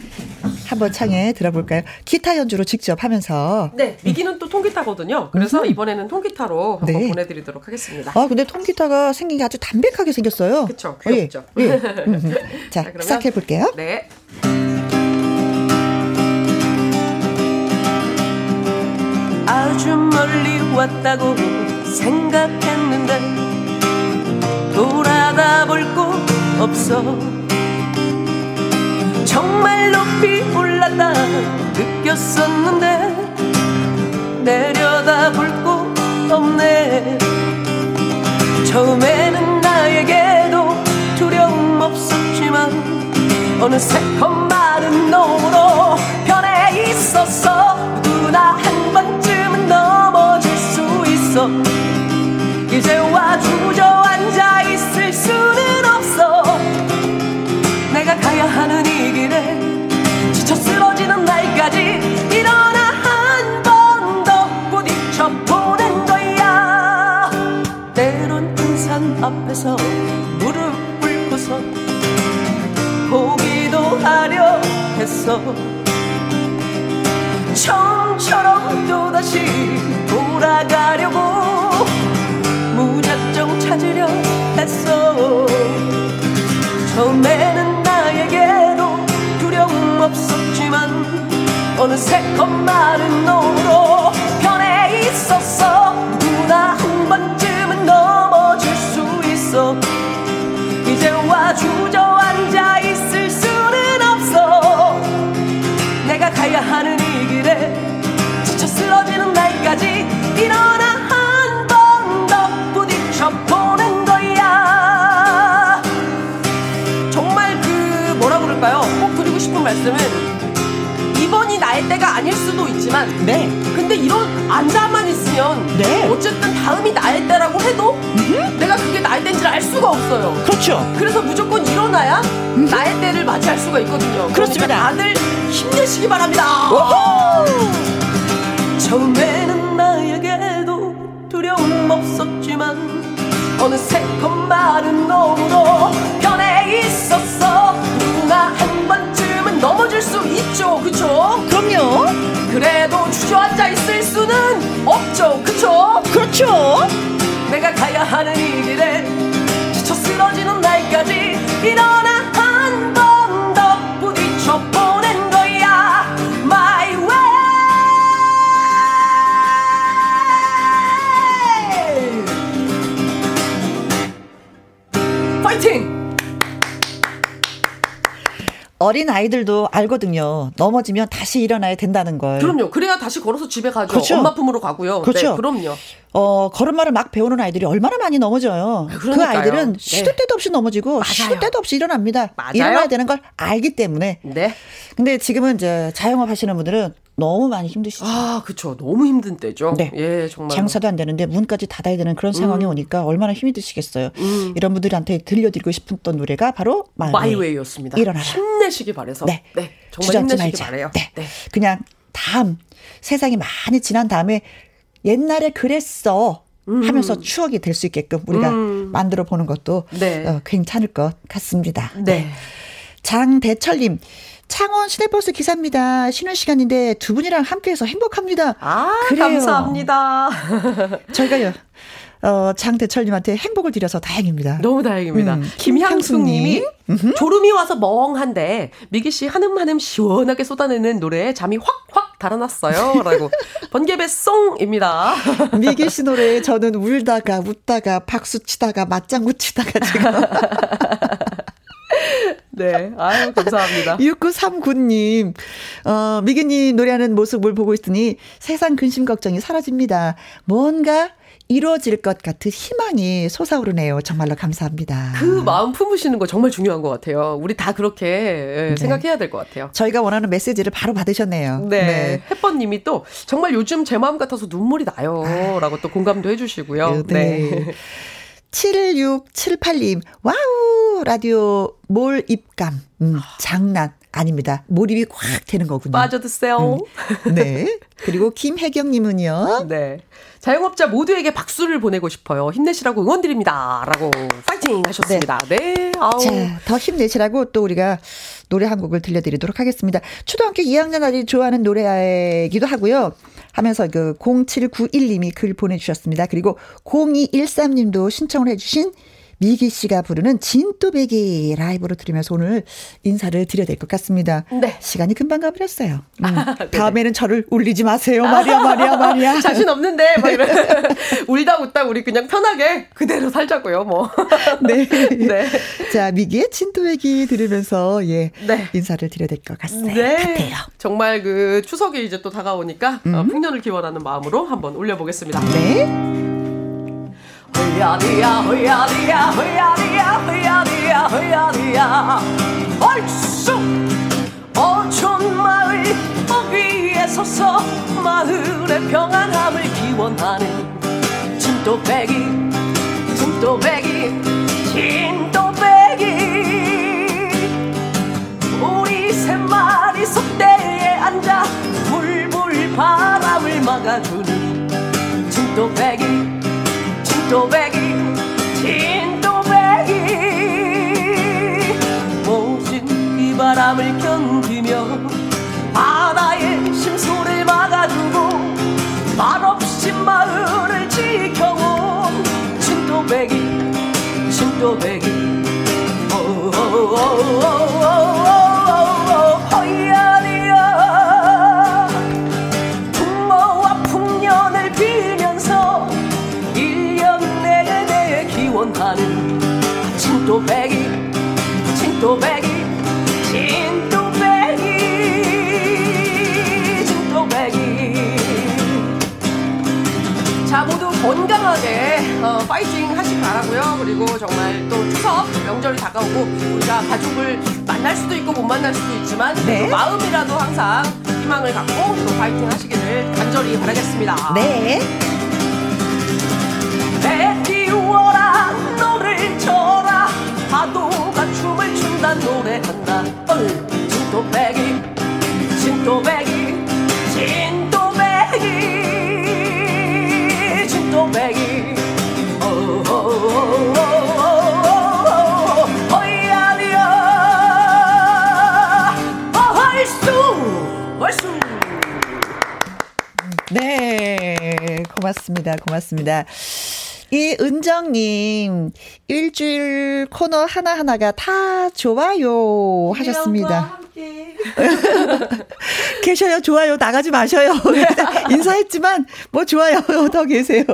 한번 창에 들어볼까요? 기타 연주로 직접 하면서. 네. 미기는 또 통기타거든요. 그래서 음. 이번에는 통기타로 한번 네. 보내드리도록 하겠습니다. 아, 근데 통기타가 생긴 게 아주 담백하게 생겼어요. 그쵸. 귀엽죠. 예. 예. 자, 자 시작해 볼게요. 네. 아주 멀리 왔다고 생각했는데 돌아가 볼곳 없어 정말 높이 올랐다 느꼈었는데 내려다 볼 곳 없네. 처음에는 나에게도 두려움 없었지만 어느새 겉마른 놈으로 변해 있었어 누나 한 번쯤은 넘어질 수 있어. 이제와 주저앉아 있을 수는 없어. 내가 가야 하는 했어. 처음처럼 또다시 돌아가려고 무작정 찾으려 했어. 처음에는 나에게도 두려움 없었지만 어느새 겁많은 놈으로 변해 있었어. 누구나 한 번쯤은 넘어질 수 있어. 이제 와 주저앉아 있을 가 가야 하는 이 길에 지쳐 쓰러지는 날까지 일어나 한 번 더 부딪혀 보는 거야. 정말 그 뭐라 그럴까요? 꼭 드리고 싶은 말씀은 나의 때가 아닐 수도 있지만 네. 근데 이런 앉아만 있으면 네. 어쨌든 다음이 나의 때라고 해도 내가 그게 나의 때인지 알 수가 없어요 그렇죠. 그래서 무조건 일어나야 나의 때를 맞이할 수가 있거든요. 그렇습니다. 그러니까 다들 힘내시기 바랍니다. 처음에는 나에게도 두려움 없었지만 어느새 겁많은 놈으로 변해 있었어 넘어질 수 있죠 그쵸? 그럼요. 그래도 주저앉아 있을 수는 없죠 그쵸? 그렇죠. 내가 가야 하는 이 길에 지쳐 쓰러지는 날까지 일어나 한 번 더 부딪혀 보낸 거야 My way 파이팅! 어린 아이들도 알거든요. 넘어지면 다시 일어나야 된다는 걸. 그럼요. 그래야 다시 걸어서 집에 가죠. 그렇죠. 엄마 품으로 가고요. 그렇죠. 네, 그럼요. 어, 걸음마를 막 배우는 아이들이 얼마나 많이 넘어져요. 그 그러니까요. 아이들은 네. 시도 때도 없이 넘어지고 시도 때도 없이 일어납니다. 맞아요. 일어나야 되는 걸 알기 때문에. 네. 근데 지금은 이제 자영업 하시는 분들은 너무 많이 힘드시죠. 아, 그쵸. 너무 힘든 때죠. 네. 예, 정말. 장사도 안 되는데 문까지 닫아야 되는 그런 상황이 음. 오니까 얼마나 힘이 드시겠어요. 이런 분들한테 들려드리고 싶었던 노래가 바로 My Way. My Way였습니다. 일어나라. 힘내시기 바래서. 네. 정말 주저앉지 힘내시기 말자. 바래요. 네. 그냥 다음 세상이 많이 지난 다음에 옛날에 그랬어 하면서 추억이 될 수 있게끔 우리가 음. 만들어 보는 것도 네. 어, 괜찮을 것 같습니다. 네. 장대철님. 창원 시내버스 기사입니다. 쉬는 시간인데 두 분이랑 함께해서 행복합니다. 아, 그래요. 감사합니다. 저희가요, 어, 장대철님한테 행복을 드려서 다행입니다. 너무 다행입니다. 음, 김향숙님이 졸음이 와서 멍한데 미기 씨 한음 한음 시원하게 쏟아내는 노래에 잠이 확확 달아났어요.라고 번개배 송입니다. 미기 씨 노래에 저는 울다가 웃다가 박수 치다가 맞장구 치다가 지금 네, 아유 감사합니다. 6939님, 어, 미기님 노래하는 모습을 보고 있으니 세상 근심 걱정이 사라집니다. 뭔가 이루어질 것 같은 희망이 솟아오르네요. 정말로 감사합니다. 그 마음 품으시는 거 정말 중요한 것 같아요. 우리 다 그렇게 예, 생각해야 될 것 같아요. 저희가 원하는 메시지를 바로 받으셨네요. 네. 햇번님이 또 정말 요즘 제 마음 같아서 눈물이 나요. 라고 또 공감도 해주시고요. 네. 7678님, 와우! 라디오 몰입감. 음, 장난 아닙니다. 몰입이 꽉 되는 거군요. 빠져드세요. 네. 그리고 김혜경님은요. 네. 자영업자 모두에게 박수를 보내고 싶어요. 힘내시라고 응원드립니다. 라고 파이팅 하셨습니다. 네. 아우. 자, 더 힘내시라고 또 우리가 노래 한 곡을 들려드리도록 하겠습니다. 초등학교 2학년 아들이 좋아하는 노래이기도 하고요. 하면서 그 0791님이 글 보내주셨습니다. 그리고 0213님도 신청을 해주신 미기 씨가 부르는 진또배기 라이브로 들으면서 오늘 인사를 드려야 될 것 같습니다. 네. 시간이 금방 가버렸어요. 음, 네네. 다음에는 저를 울리지 마세요. 말이야, 말이야, 말이야. 자신 없는데, 막 이래. 울다 웃다 우리 그냥 편하게 그대로 살자고요, 뭐. 네. 네. 자, 미기의 진또배기 들으면서 예 네. 인사를 드려야 될 것 같습니다. 네. 같아요. 정말 그 추석이 이제 또 다가오니까 어, 풍년을 기원하는 마음으로 한번 올려보겠습니다. 네. 허야디야 허야디야 허야디야 허야디야 허야디야. 얼쑤! 어촌 마을 어귀에 서서 마을의 평안함을 기원하는 진또배기 진또배기 진또배기 우리 세 마리 석대에 앉아 불불 바람을 막아주는 진또배기 진또배기 진또배기. 모진 비바람을 견디며 바다의 심소를 막아주고 말없이 마을을 지켜온 진또배기 진또배기. 오오오오오. 건강하게 어, 파이팅 하시기 바라고요. 그리고 정말 또 추석 명절이 다가오고 우리가 가족을 만날 수도 있고 못 만날 수도 있지만 네. 그 마음이라도 항상 희망을 갖고 또 파이팅 하시기를 간절히 바라겠습니다. 네. 배 띄워라 너를 쳐라 파도가 춤을 춘다 노래한다 얼 진또배기 진또배기 고맙습니다. 고맙습니다. 이 은정님, 일주일 코너 하나하나가 다 좋아요 하셨습니다. 계셔요. 좋아요. 나가지 마셔요. 인사했지만, 뭐 좋아요. 더 계세요.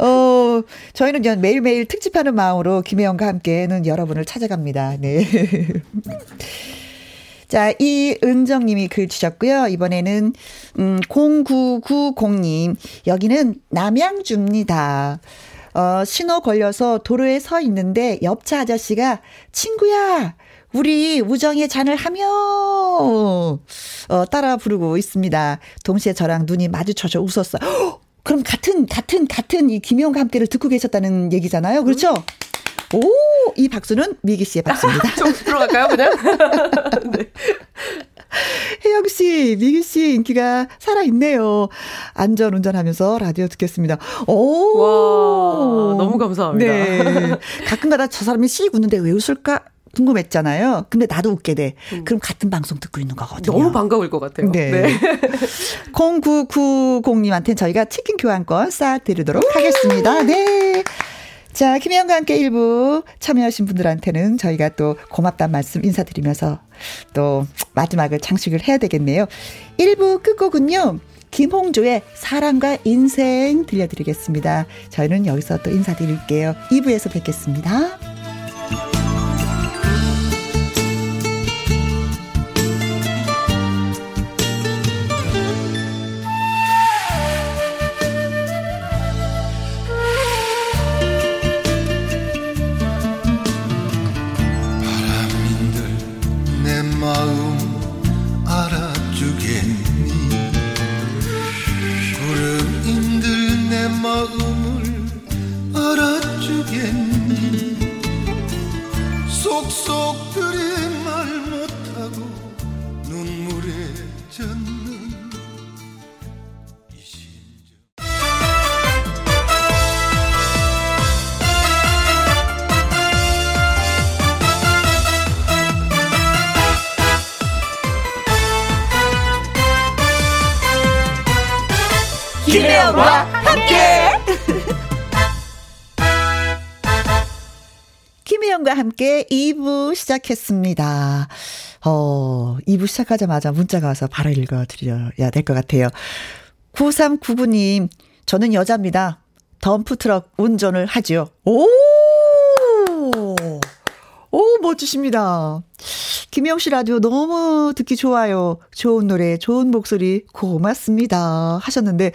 어, 저희는 그냥 매일매일 특집하는 마음으로 김혜영과 함께는 여러분을 찾아갑니다. 네. 자, 이은정 님이 글 주셨고요. 이번에는 음 0990님 여기는 남양주입니다. 어, 신호 걸려서 도로에 서 있는데 옆차 아저씨가 친구야 우리 우정의 잔을 하며 어, 따라 부르고 있습니다. 동시에 저랑 눈이 마주쳐서 웃었어요. 헉! 그럼 같은 같은 같은 이 김혜영과 함께를 듣고 계셨다는 얘기잖아요. 그렇죠? 오, 이 박수는 미기 씨의 박수입니다. 좀 들어갈까요, 그냥? 네. 혜영 씨, 미기 씨 인기가 살아있네요. 안전 운전하면서 라디오 듣겠습니다. 오! 와, 너무 감사합니다. 네. 가끔가다 저 사람이 씩 웃는데 왜 웃을까? 궁금했잖아요. 근데 나도 웃게 돼. 그럼 같은 방송 듣고 있는 거거든요. 너무 반가울 것 같아요. 네. 0990님한테는 저희가 치킨 교환권 쏴드리도록 하겠습니다. 네. 자, 김혜영과 함께 일부 참여하신 분들한테는 저희가 또 고맙다는 말씀 인사드리면서 또 마지막을 장식을 해야 되겠네요. 1부 끝곡은요. 김홍조의 사랑과 인생 들려드리겠습니다. 저희는 여기서 또 인사드릴게요. 2부에서 뵙겠습니다. 시작했습니다. 어, 2부 시작하자마자 문자가 와서 바로 읽어드려야 될 것 같아요. 9399님, 저는 여자입니다. 덤프트럭 운전을 하지요. 오! 오, 멋지십니다. 김영 씨 라디오 너무 듣기 좋아요. 좋은 노래, 좋은 목소리, 고맙습니다. 하셨는데,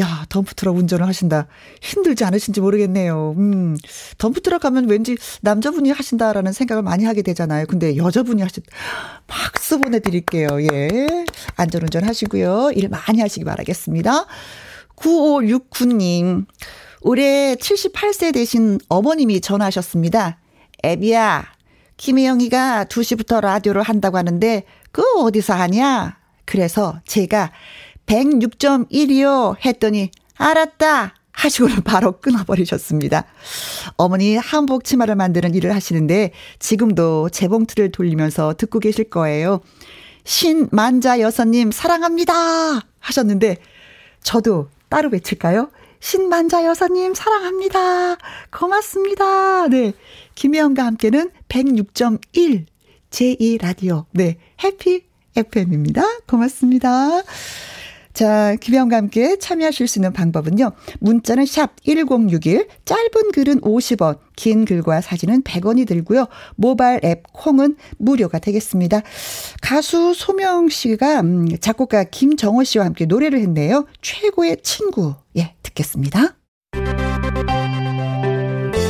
야, 덤프트럭 운전을 하신다. 힘들지 않으신지 모르겠네요. 음, 덤프트럭 하면 왠지 남자분이 하신다라는 생각을 많이 하게 되잖아요. 근데 여자분이 하신, 박수 보내드릴게요. 예. 안전운전 하시고요. 일 많이 하시기 바라겠습니다. 9569님, 올해 78세 되신 어머님이 전화하셨습니다. 애비야, 김혜영이가 2시부터 라디오를 한다고 하는데, 그 어디서 하냐? 그래서 제가 106.1이요 했더니, 알았다! 하시고는 바로 끊어버리셨습니다. 어머니 한복 치마를 만드는 일을 하시는데, 지금도 재봉틀을 돌리면서 듣고 계실 거예요. 신만자 여사님 사랑합니다! 하셨는데, 저도 따로 외칠까요? 신만자 여사님 사랑합니다. 고맙습니다. 네. 김혜영과 함께는 106.1 제2라디오. 네. 해피 FM입니다. 고맙습니다. 자, 김혜영과 함께 참여하실 수 있는 방법은요. 문자는 샵 1061, 짧은 글은 50원, 긴 글과 사진은 100원이 들고요. 모바일 앱 콩은 무료가 되겠습니다. 가수 소명 씨가 음, 작곡가 김정호 씨와 함께 노래를 했네요. 최고의 친구. 예, 듣겠습니다.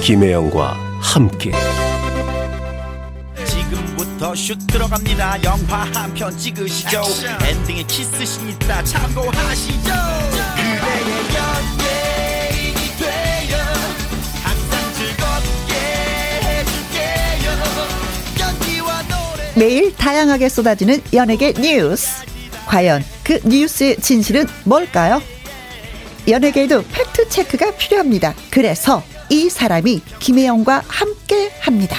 김혜영과 함께 부터 슛 들어갑니다 영화 한 편 찍으시죠 엔딩에 키스신 있다 참고하시죠 그대의 연예인이 되어 항상 즐겁게 해줄게요 연기와 노래 매일 다양하게 쏟아지는 연예계 뉴스. 과연 그 뉴스의 진실은 뭘까요? 연예계에도 팩트 체크가 필요합니다. 그래서 이 사람이 김혜영과 함께 합니다.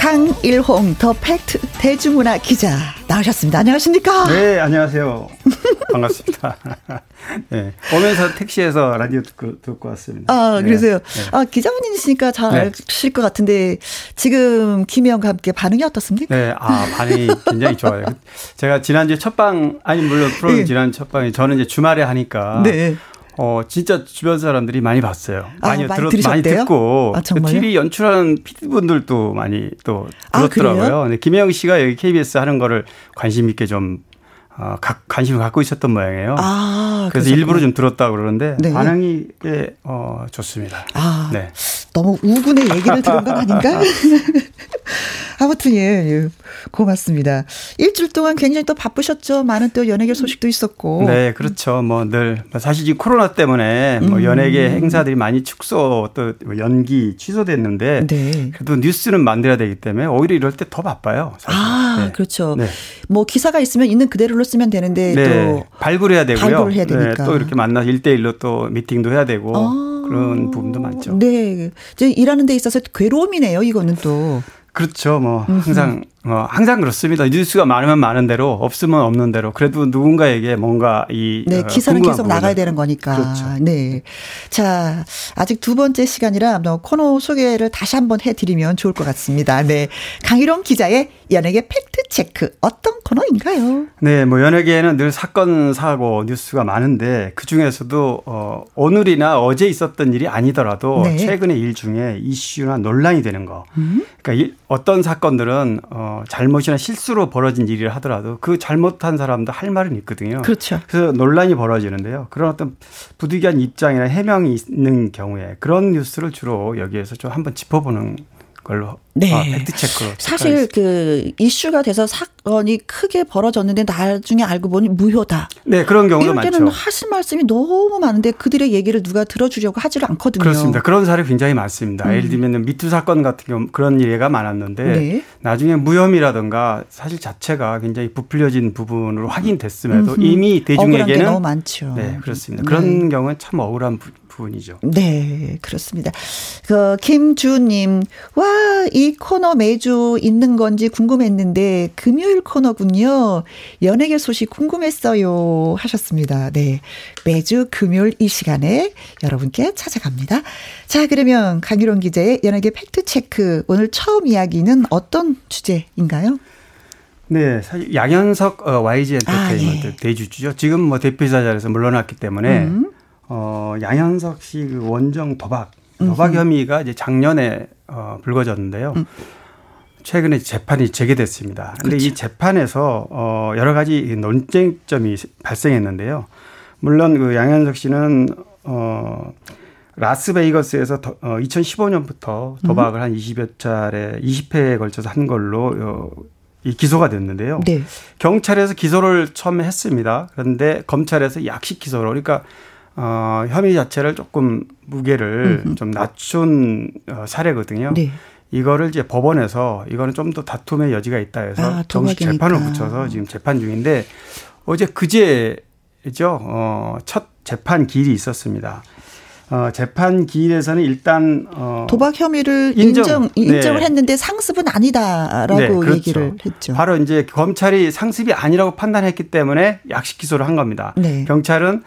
강일홍 더 팩트 대중문화 기자 나오셨습니다. 안녕하십니까? 네, 안녕하세요. 반갑습니다. 네, 오면서 택시에서 라디오 듣고, 듣고 왔습니다. 아, 네, 그러세요. 네. 아, 기자분이시니까 잘 네. 아실 것 같은데 지금 김혜영과 함께 반응이 어떻습니까? 네, 아, 반응이 굉장히 좋아요. 제가 지난주에 첫방, 아니, 물론 프로그램 예. 지난 첫방에 저는 이제 주말에 하니까. 네. 어, 진짜 주변 사람들이 많이 봤어요. 아, 많이, 많이 들었? 많이 듣고. 아, 정말요? TV 연출하는 PD분들도 많이 또 아, 들었더라고요. 그래요? 네, 김혜영 씨가 여기 KBS 하는 거를 관심 있게 좀, 어, 가- 관심을 갖고 있었던 모양이에요. 아, 그래서 그러셨구나. 일부러 좀 들었다고 그러는데 네. 반응이 꽤 어, 좋습니다. 아, 네. 너무 우군의 얘기를 들은 건 아닌가? 아무튼 예, 예, 고맙습니다. 일주일 동안 굉장히 또 바쁘셨죠. 많은 또 연예계 소식도 있었고. 네, 그렇죠. 뭐 늘 사실 지금 코로나 때문에 뭐 음. 연예계 행사들이 많이 축소 또뭐 연기 취소됐는데 네. 그래도 뉴스는 만들어야 되기 때문에 오히려 이럴 때 더 바빠요. 사실. 아, 네. 그렇죠. 네. 뭐 기사가 있으면 있는 그대로로 쓰면 되는데 네, 또 발굴해야 되고요. 발굴을 해야 되니까. 네, 또 이렇게 만나서 일대일로또 미팅도 해야 되고 아. 그런 부분도 많죠. 네. 이제 일하는 데 있어서 괴로움이네요, 이거는 또. 그렇죠. 뭐 항상 어 항상 그렇습니다. 뉴스가 많으면 많은 대로 없으면 없는 대로 그래도 누군가에게 뭔가 이 네, 어, 기사는 계속 부분을 나가야 되는 거니까. 그렇죠. 네. 자, 아직 두 번째 시간이라 뭐 코너 소개를 다시 한번 해드리면 좋을 것 같습니다. 네. 강일홍 기자의 연예계 팩트 체크. 어떤 코너인가요? 네, 뭐 연예계에는 늘 사건, 사고, 뉴스가 많은데 그 중에서도 어 오늘이나 어제 있었던 일이 아니더라도 네. 최근의 일 중에 이슈나 논란이 되는 거. 음? 그러니까 이- 어떤 사건들은 어 잘못이나 실수로 벌어진 일이라 하더라도 그 잘못한 사람도 할 말은 있거든요. 그렇죠. 그래서 논란이 벌어지는데요. 그런 어떤 부득이한 입장이나 해명이 있는 경우에 그런 뉴스를 주로 여기에서 좀 한번 짚어보는 걸로 네. 아, 팩트 체크로 사실 그 이슈가 돼서 사건이 크게 벌어졌는데 나중에 알고 보니 무효다. 네 그런 경우도 이럴 때는 많죠. 하실 말씀이 너무 많은데 그들의 얘기를 누가 들어주려고 하지를 않거든요. 그렇습니다. 그런 사례 굉장히 많습니다. 예를 들면 미투 사건 같은 경우 그런 예가 많았는데 네. 나중에 무혐의라든가 사실 자체가 굉장히 부풀려진 부분으로 확인됐음에도 음흠. 이미 대중에게는 너무 많죠. 네 그렇습니다. 네. 그런 경우는 참 억울한 부, 부분이죠. 네, 그렇습니다. 그 김주님, 와, 이 코너 매주 있는 건지 궁금했는데 금요일 코너군요. 연예계 소식 궁금했어요 하셨습니다. 네, 매주 금요일 이 시간에 여러분께 찾아갑니다. 자, 그러면 강일홍 기자의 연예계 팩트 체크 오늘 처음 이야기는 어떤 주제인가요? 네, 사실 양현석 어, YG 아, 엔터테인먼트 예. 대주주죠. 지금 뭐 대표이사 자리에서 물러났기 때문에 음. 어, 양현석 씨 그 원정 도박 도박 혐의가 이제 작년에 어, 불거졌는데요. 음. 최근에 재판이 재개됐습니다. 근데 그렇죠. 이 재판에서 어, 여러 가지 논쟁점이 발생했는데요. 물론 그 양현석 씨는 어, 라스베이거스에서 더, 어, 2015년부터 도박을 한 20여 차례, 20회에 걸쳐서 한 걸로 어, 이 기소가 됐는데요. 네. 경찰에서 기소를 처음에 했습니다. 그런데 검찰에서 약식 기소로 그러니까 어, 혐의 자체를 조금 무게를 좀 낮춘 어, 사례거든요. 네. 이거를 이제 법원에서 이거는 좀 더 다툼의 여지가 있다 해서 아, 정식. 재판을 붙여서 지금 재판 중인데 어제 그제죠. 어, 첫 재판 기일이 있었습니다. 어, 재판 기일에서는 일단 어, 도박 혐의를 인정, 인정, 네. 인정을 했는데 상습은 아니다라고 네, 그렇죠. 얘기를 했죠. 바로 이제 검찰이 상습이 아니라고 판단했기 때문에 약식 기소를 한 겁니다. 네. 경찰은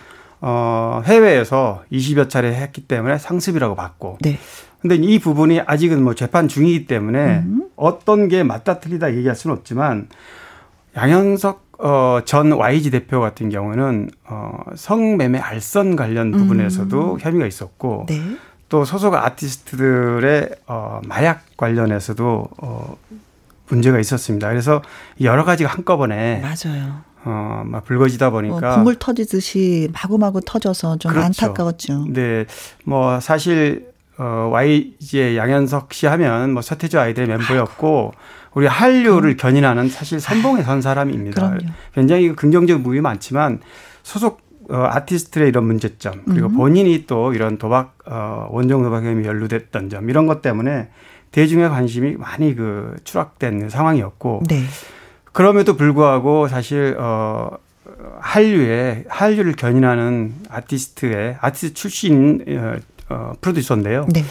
어, 해외에서 20여 차례 했기 때문에 상습이라고 봤고. 네. 근데 이 부분이 아직은 뭐 재판 중이기 때문에 음. 어떤 게 맞다 틀리다 얘기할 수는 없지만 양현석 어, 전 YG 대표 같은 경우는 어, 성매매 알선 관련 부분에서도 혐의가 있었고 음. 네. 또 소속 아티스트들의 어, 마약 관련해서도 어, 문제가 있었습니다. 그래서 여러 가지가 한꺼번에 맞아요. 어, 막 불거지다 뭐 보니까 국물 터지듯이 마구마구 터져서 좀 그렇죠. 안타까웠죠. 네, 뭐 사실 어, YG의 양현석 씨 하면 뭐 서태지 아이들의 멤버였고 우리 한류를 견인하는 사실 선봉에 선 사람입니다. 그럼요. 굉장히 긍정적 부분이 많지만 소속 어, 아티스트의 이런 문제점 그리고 본인이 또 이런 도박 어, 원정 도박 혐의 연루됐던 점 이런 것 때문에 대중의 관심이 많이 그 추락된 상황이었고 네. 그럼에도 불구하고 사실 어 한류의 한류를 견인하는 아티스트의 아티스트 출신 어, 어 프로듀서인데요. 네.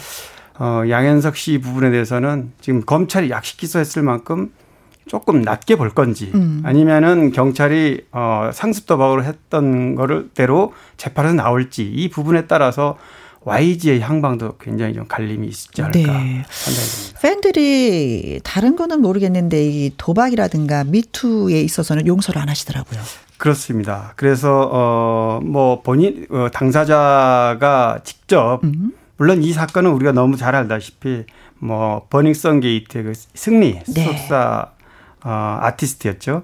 어 양현석 씨 부분에 대해서는 지금 검찰이 약식 기소했을 만큼 조금 낮게 볼 건지 음. 아니면은 경찰이 어 상습 도박으로 했던 거를 대로 재판에서 나올지 이 부분에 따라서 YG의 향방도 굉장히 좀 갈림이 있지 않을까 네. 판단이 됩니다. 팬들이 다른 거는 모르겠는데 이 도박이라든가 미투에 있어서는 용서를 안 하시더라고요. 그렇습니다. 그래서 어뭐 본인 어, 당사자가 직접 음. 물론 이 사건은 우리가 너무 잘 알다시피 뭐 버닝썬 게이트의 그 승리 네. 소속사 어, 아티스트였죠.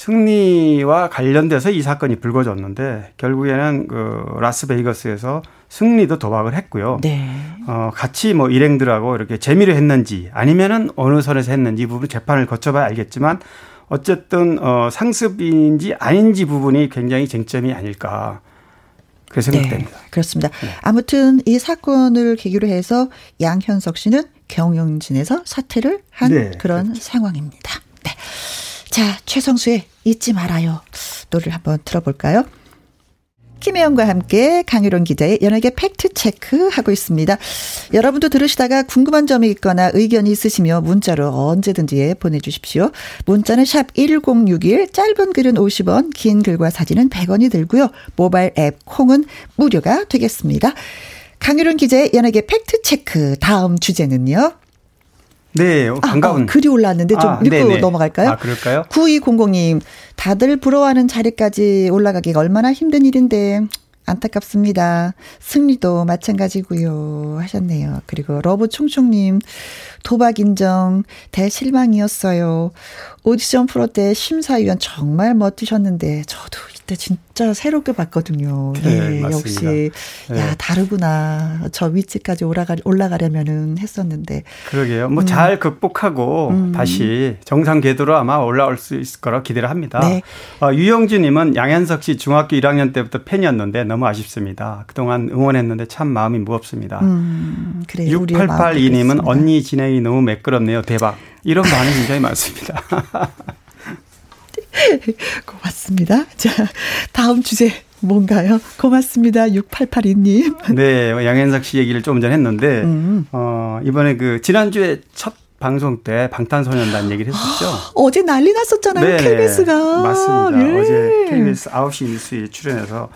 승리와 관련돼서 이 사건이 불거졌는데 결국에는 그 라스베이거스에서 승리도 도박을 했고요. 네. 어, 같이 뭐 일행들하고 이렇게 재미로 했는지 아니면은 어느 선에서 했는지 이 부분 재판을 거쳐봐야 알겠지만 어쨌든 어, 상습인지 아닌지 부분이 굉장히 쟁점이 아닐까 그렇게 생각됩니다. 네, 그렇습니다. 아무튼 이 사건을 계기로 해서 양현석 씨는 경영진에서 사퇴를 한 네, 그런 상황입니다. 네. 자, 최성수의 잊지 말아요. 노래를 한번 들어볼까요? 김혜영과 함께 강유론 기자의 연예계 팩트체크 하고 있습니다. 여러분도 들으시다가 궁금한 점이 있거나 의견이 있으시며 문자로 언제든지 보내주십시오. 문자는 샵 1061, 짧은 글은 50원, 긴 글과 사진은 100원이 들고요. 모바일 앱 콩은 무료가 되겠습니다. 강유론 기자의 연예계 팩트체크 다음 주제는요. 네, 어, 반가운 아, 어, 글이 올라왔는데 좀 아, 읽고 네네. 넘어갈까요? 아, 그럴까요? 9200님, 다들 부러워하는 자리까지 올라가기가 얼마나 힘든 일인데, 안타깝습니다. 승리도 마찬가지고요 하셨네요. 그리고 러브 총총님 도박 인정 대실망이었어요. 오디션 프로 때 심사위원 정말 멋지셨는데 저도 이때 진짜 새롭게 봤거든요. 네, 예, 맞습니다. 역시 야 네. 다르구나. 저 위치까지 올라가 올라가려면은 했었는데 그러게요. 음. 뭐잘 극복하고 다시 정상 궤도로 아마 올라올 수 있을 거라 기대를 합니다. 네. 어, 유영주님은 양현석 씨 중학교 1학년 때부터 팬이었는데 너무 아쉽습니다. 그동안 응원했는데 참 마음이 무겁습니다. 음 그래 우리의 마음 6882님은 듣겠습니다. 언니 진행이 너무 매끄럽네요. 대박. 이런 반응이 굉장히 많습니다. 고맙습니다. 자, 다음 주제 뭔가요? 고맙습니다. 6882님. 네, 양현석 씨 얘기를 조금 전에 했는데, 음. 어, 이번에 그, 지난주에 첫 방송 때 방탄소년단 얘기를 했었죠. 어제 난리 났었잖아요. 네, KBS가. 맞습니다. 예. 어제 KBS 9시 뉴스에 출연해서.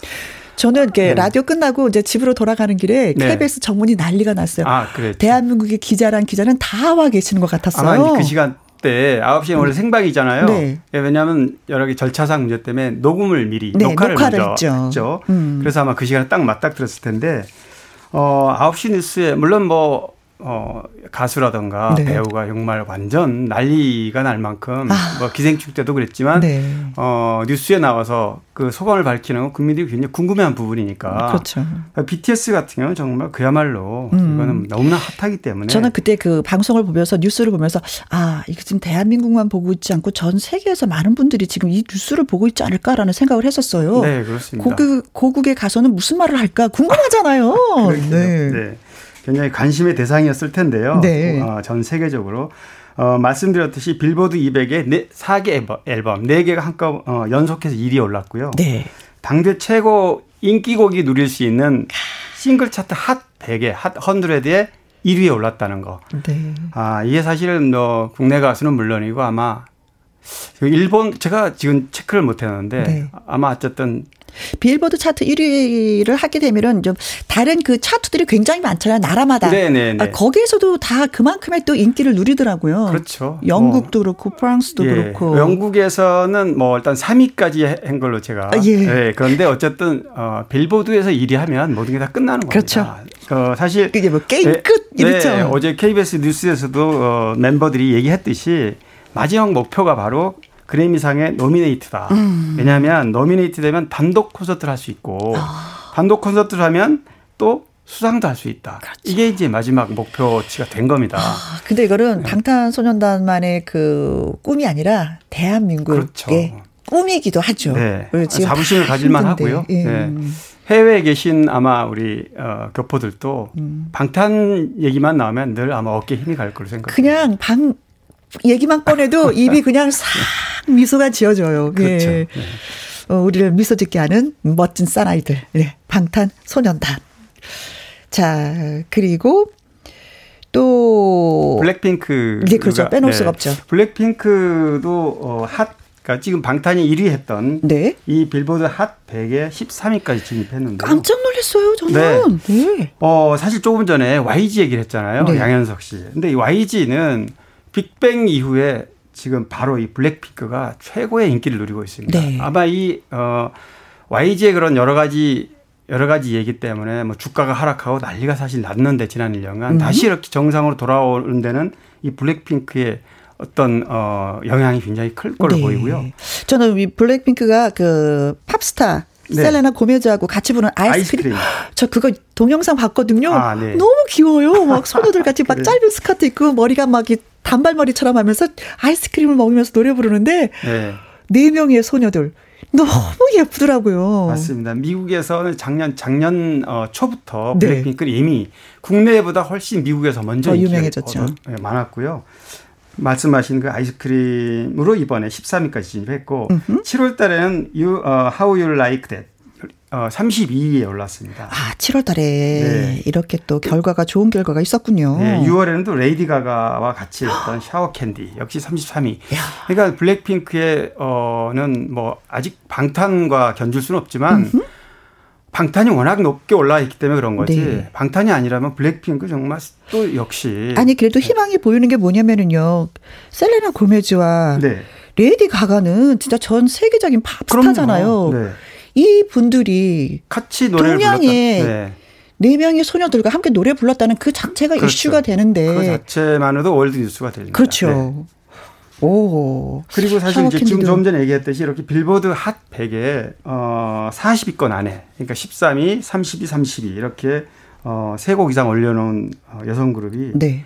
저는 이렇게 네. 라디오 끝나고 이제 집으로 돌아가는 길에 네. KBS 정문이 난리가 났어요. 아, 그랬죠. 대한민국의 기자란 기자는 다 와 계시는 것 같았어요. 아마 그 시간 때 9시에 원래 생방이잖아요. 네. 예, 왜냐하면 여러 개 절차상 문제 때문에 녹음을 미리 네, 녹화를, 녹화를 했죠. 했죠. 음. 그래서 아마 그 시간에 딱 맞닥뜨렸을 텐데 어 9시 뉴스에 물론 뭐 어, 가수라던가 네. 배우가 정말 완전 난리가 날 만큼 아. 뭐 기생충 때도 그랬지만 네. 어, 뉴스에 나와서 그 소감을 밝히는 건 국민들이 굉장히 궁금해한 부분이니까. 그렇죠. BTS 같은 경우는 정말 그야말로 음. 이거는 너무나 핫하기 때문에 저는 그때 그 방송을 보면서 뉴스를 보면서 아 이거 지금 대한민국만 보고 있지 않고 전 세계에서 많은 분들이 지금 이 뉴스를 보고 있지 않을까라는 생각을 했었어요. 네, 그렇습니다. 고국 고국에 가서는 무슨 말을 할까 궁금하잖아요. 네. 네. 굉장히 관심의 대상이었을 텐데요. 네. 어, 전 세계적으로. 어, 말씀드렸듯이 빌보드 200에 네, 4개 앨범, 앨범 4개가 한꺼 어, 연속해서 1위에 올랐고요. 네. 당대 최고 인기곡이 누릴 수 있는 싱글 차트 핫 100에 핫 100에 1위에 올랐다는 거. 네. 아, 이게 사실은 뭐 국내 가수는 물론이고 아마 그 일본 제가 지금 체크를 못 했는데 네. 아마 어쨌든 빌보드 차트 1위를 하게 되면은 좀 다른 그 차트들이 굉장히 많잖아요. 나라마다. 네네네. 아, 거기에서도 다 그만큼의 또 인기를 누리더라고요. 그렇죠. 영국도 그렇고 프랑스도 예, 그렇고. 영국에서는 뭐 일단 3위까지 한 걸로 제가. 아, 예. 그런데 어쨌든 어, 빌보드에서 1위 하면 모든 게 다 끝나는 그렇죠. 겁니다. 어, 사실 그게 뭐 게임 네, 끝 이렇죠. 네, 어제 KBS 뉴스에서도 어, 멤버들이 얘기했듯이 마지막 목표가 바로 그래미상의 노미네이트다. 음. 왜냐하면 노미네이트 되면 단독 콘서트를 할 수 있고 아. 단독 콘서트를 하면 또 수상도 할 수 있다. 그렇죠. 이게 이제 마지막 목표치가 된 겁니다. 아, 근데 이거는 방탄소년단만의 그 꿈이 아니라 대한민국의 그렇죠. 꿈이기도 하죠. 네. 지금 자부심을 다 가질만. 하고요. 예. 네. 해외에 계신 아마 우리 어, 교포들도 음. 방탄 얘기만 나오면 늘 아마 어깨에 힘이 갈 거로 생각합니다. 그냥 방 얘기만 꺼내도 입이 그냥 싹 미소가 지어져요. 그렇죠. 예. 어, 우리를 미소 짓게 하는 멋진 사나이들. 네. 방탄 소년단. 자, 그리고 또 블랙핑크. 네, 그렇죠. 빼놓을 수가 없죠. 블랙핑크도 어, 핫, 그러니까 지금 방탄이 1위 했던 네. 이 빌보드 핫 100에 13위까지 진입했는데. 깜짝 놀랐어요, 저는. 네. 어, 사실 조금 전에 YG 얘기를 했잖아요. 네. 양현석 씨. 근데 이 YG는 빅뱅 이후에 지금 바로 이 블랙핑크가 최고의 인기를 누리고 있습니다. 네. 아마 이, 어, YG의 그런 여러 가지 여러 가지 얘기 때문에 뭐 주가가 하락하고 난리가 사실 났는데 지난 1년간 음. 다시 이렇게 정상으로 돌아오는 데는 이 블랙핑크의 어떤 어 영향이 굉장히 클 걸로 네. 보이고요. 저는 이 블랙핑크가 그 팝스타 네. 셀레나 고메즈하고 같이 부른 아이스크림. 아이스크림. 저 그거 동영상 봤거든요. 아, 네. 너무 귀여워요. 막 소녀들 같이 막 그래. 짧은 스커트 입고 머리가 막 이 단발머리처럼 하면서 아이스크림을 먹으면서 노래 부르는데 네. 네 명의 소녀들 너무 예쁘더라고요. 맞습니다. 미국에서는 작년 작년 어, 초부터 네. 블랙핑크는 이미 국내보다 훨씬 미국에서 먼저 더 인기가 유명해졌죠. 네, 많았고요. 말씀하신 그 아이스크림으로 이번에 13위까지 진입했고 7월 달에는 you, 어, How You Like That 어, 32위에 올랐습니다. 아, 7월 달에 네. 이렇게 또 결과가 좋은 결과가 있었군요. 네, 6월에는 또 레이디 가가와 같이 했던 Sour Candy 역시 33위. 그러니까 블랙핑크의 어는 뭐 아직 방탄과 견줄 수는 없지만 방탄이 워낙 높게 올라 있기 때문에 그런 거지. 네. 방탄이 아니라면 블랙핑크 정말 또 역시 아니 그래도 희망이 보이는 게 뭐냐면은요. 셀레나 고메즈와 네. 레이디 가가는 진짜 전 세계적인 팝스타잖아요. 네. 이 분들이 같이 노래를 동양의. 네. 네 명의 소녀들과 함께 노래 불렀다는 그 자체가 그렇죠. 이슈가 되는데 그 자체만으로도 월드 뉴스가 됩니다. 그렇죠. 네. 오. 그리고 사실 이제 지금. 좀 전에 얘기했듯이 이렇게 빌보드 핫 100에 어 40위권 안에 그러니까 13위, 32, 32 이렇게 어 세 곡 이상 올려놓은 어, 여성 그룹이 네.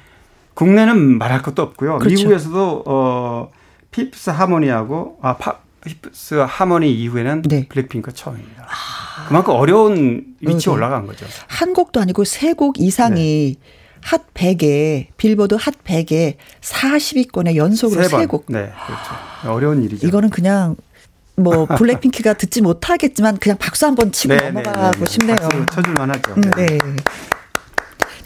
국내는 말할 것도 없고요. 그렇죠. 미국에서도 어 핍스 하모니하고 아 파, 핍스 하모니 이후에는 네. 블랙핑크 처음입니다. 그만큼 어려운 위치에 네. 올라간 거죠. 한 곡도 아니고 세 곡 이상이 네. 핫 100에 빌보드 핫 100에 40위권에 연속으로 세. 곡. 네, 그렇죠. 어려운 일이죠. 이거는 그냥 뭐 블랙핑크가 듣지 못하겠지만 그냥 박수 한번 치고 네, 네, 넘어가고 네, 네. 싶네요. 박수 쳐줄 만하죠. 음, 네.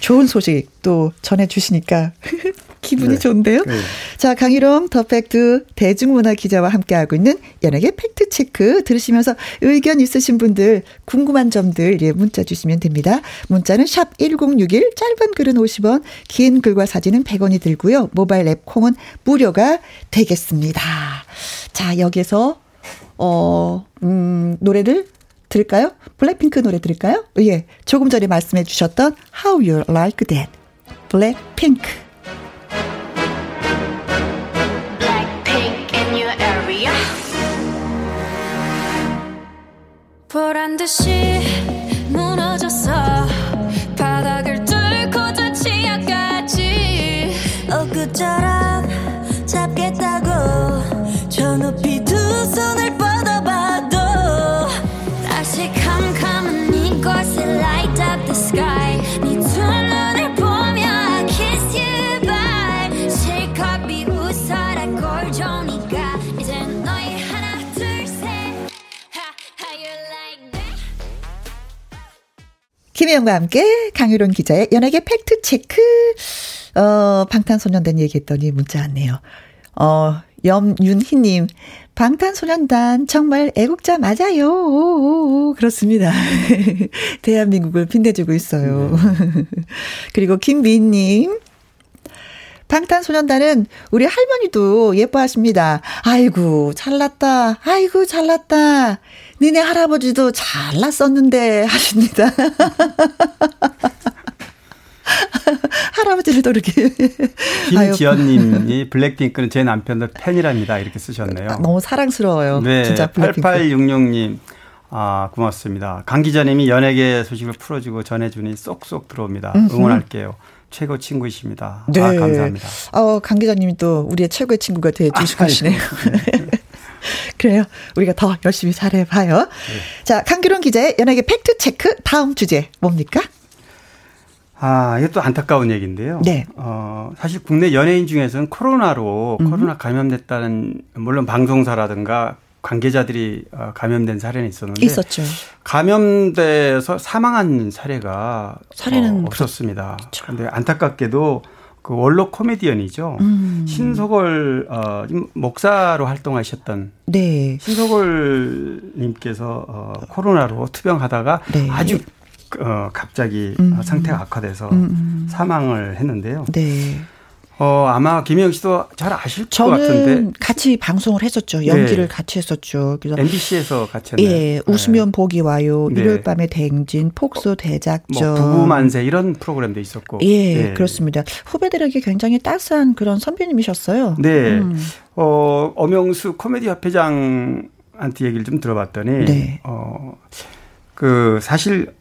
좋은 소식 또 전해주시니까 기분이 네. 좋은데요. 네. 자, 강일홍 더 팩트 대중문화 기자와 함께하고 있는 연예계 팩트 체크 들으시면서 의견 있으신 분들 궁금한 점들 예, 문자 주시면 됩니다. 문자는 샵 1061 짧은 글은 50원 긴 글과 사진은 100원이 들고요. 모바일 앱 콩은 무료가 되겠습니다. 자, 여기서 어, 음, 노래를 들을까요? 블랙핑크 노래 들을까요? 예. 조금 전에 말씀해 주셨던 How You Like That. 블랙핑크. 보란 듯이 무너졌어 김혜영과 함께 강유론 기자의 연예계 팩트체크. 어, 방탄소년단 얘기했더니 문자 왔네요. 어, 염윤희님, 방탄소년단 정말 애국자 맞아요. 오오오, 그렇습니다. 대한민국을 빛내주고 있어요. 네. 그리고 김미희님, 방탄소년단은 우리 할머니도 예뻐하십니다. 아이고, 잘났다. 아이고, 잘났다. 니네 할아버지도 잘났었는데 하십니다. 할아버지를 또 이렇게. 김지연님이 블랙핑크는 제 남편도 팬이랍니다. 이렇게 쓰셨네요. 아, 너무 사랑스러워요. 네. 진짜 블랙핑크. 8866님. 아, 고맙습니다. 강 기자님이 연예계 소식을 풀어주고 전해주니 쏙쏙 들어옵니다. 응원할게요. 최고 친구이십니다. 네. 아, 감사합니다. 어, 강 기자님이 또 우리의 최고의 친구가 되주시시네요. 그래요. 우리가 더 열심히 잘해봐요. 네. 자, 강기론 기자의 연예계 팩트체크 다음 주제 뭡니까? 아, 또 안타까운 얘기인데요. 네. 어, 사실 국내 연예인 중에서는 코로나로 음. 코로나 감염됐다는 물론 방송사라든가 관계자들이 어, 감염된 사례는 있었는데 있었죠. 감염돼서 사망한 사례가 사례는 어, 없었습니다. 그렇죠. 그런데 안타깝게도 그 원로 코미디언이죠. 음. 신소걸 어 목사로 활동하셨던 네. 신소걸 님께서 어 코로나로 투병하다가 네. 아주 어 갑자기 음. 상태가 악화돼서 음. 음. 사망을 했는데요. 네. 어, 아마 김영 씨도 잘 아실 것 같은데. 같이 방송을 했었죠. 연기를 네. 같이 했었죠. 그래서 MBC에서 같이 했나요? 예, 웃으면 네. 복이 와요. 네. 일요일 밤의 대행진, 폭소 대작전. 뭐 부부 만세 이런 프로그램도 있었고. 예, 네. 그렇습니다. 후배들에게 굉장히 따스한 그런 선배님이셨어요. 네. 음. 어, 엄영수 코미디 협회장한테 얘기를 좀 들어봤더니 네. 어, 그 사실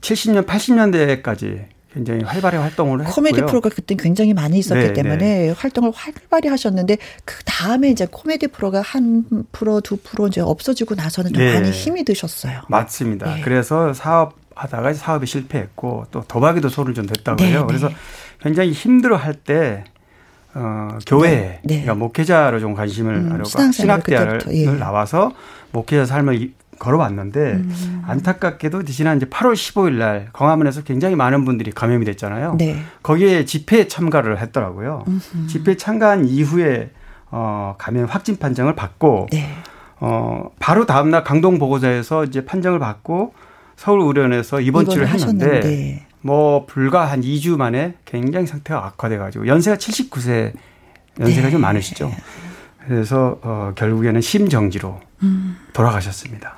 70년, 80년대까지 굉장히 활발히 활동을 했고요. 코미디 프로가 그때 굉장히 많이 있었기 네, 때문에 네. 활동을 활발히 하셨는데 그 다음에 이제 코미디 프로가 한 프로 두 프로 이제 없어지고 나서는 좀 네. 많이 힘이 드셨어요. 맞습니다. 네. 그래서 사업 하다가 사업이 실패했고 또 도박에도 손을 좀 댔다고 해요. 네, 네. 그래서 굉장히 힘들어 할 때 어, 교회, 그러니까 목회자로 좀 관심을 음, 하려고 신학대학을 예. 나와서 목회자 삶을 걸어왔는데 음. 안타깝게도 지난 이제 8월 15일 날 광화문에서 굉장히 많은 분들이 감염이 됐잖아요. 네. 거기에 집회에 참가를 했더라고요. 음흠. 집회 참가한 이후에 어 감염 확진 판정을 받고 네. 어 바로 다음 날 강동 보고자에서 이제 판정을 받고 서울 의료원에서 입원 치료를 했는데 뭐 불과 한 2주 만에 굉장히 상태가 악화돼 가지고 연세가 79세 연세가 네. 좀 많으시죠. 그래서 어 결국에는 심정지로 음. 돌아가셨습니다.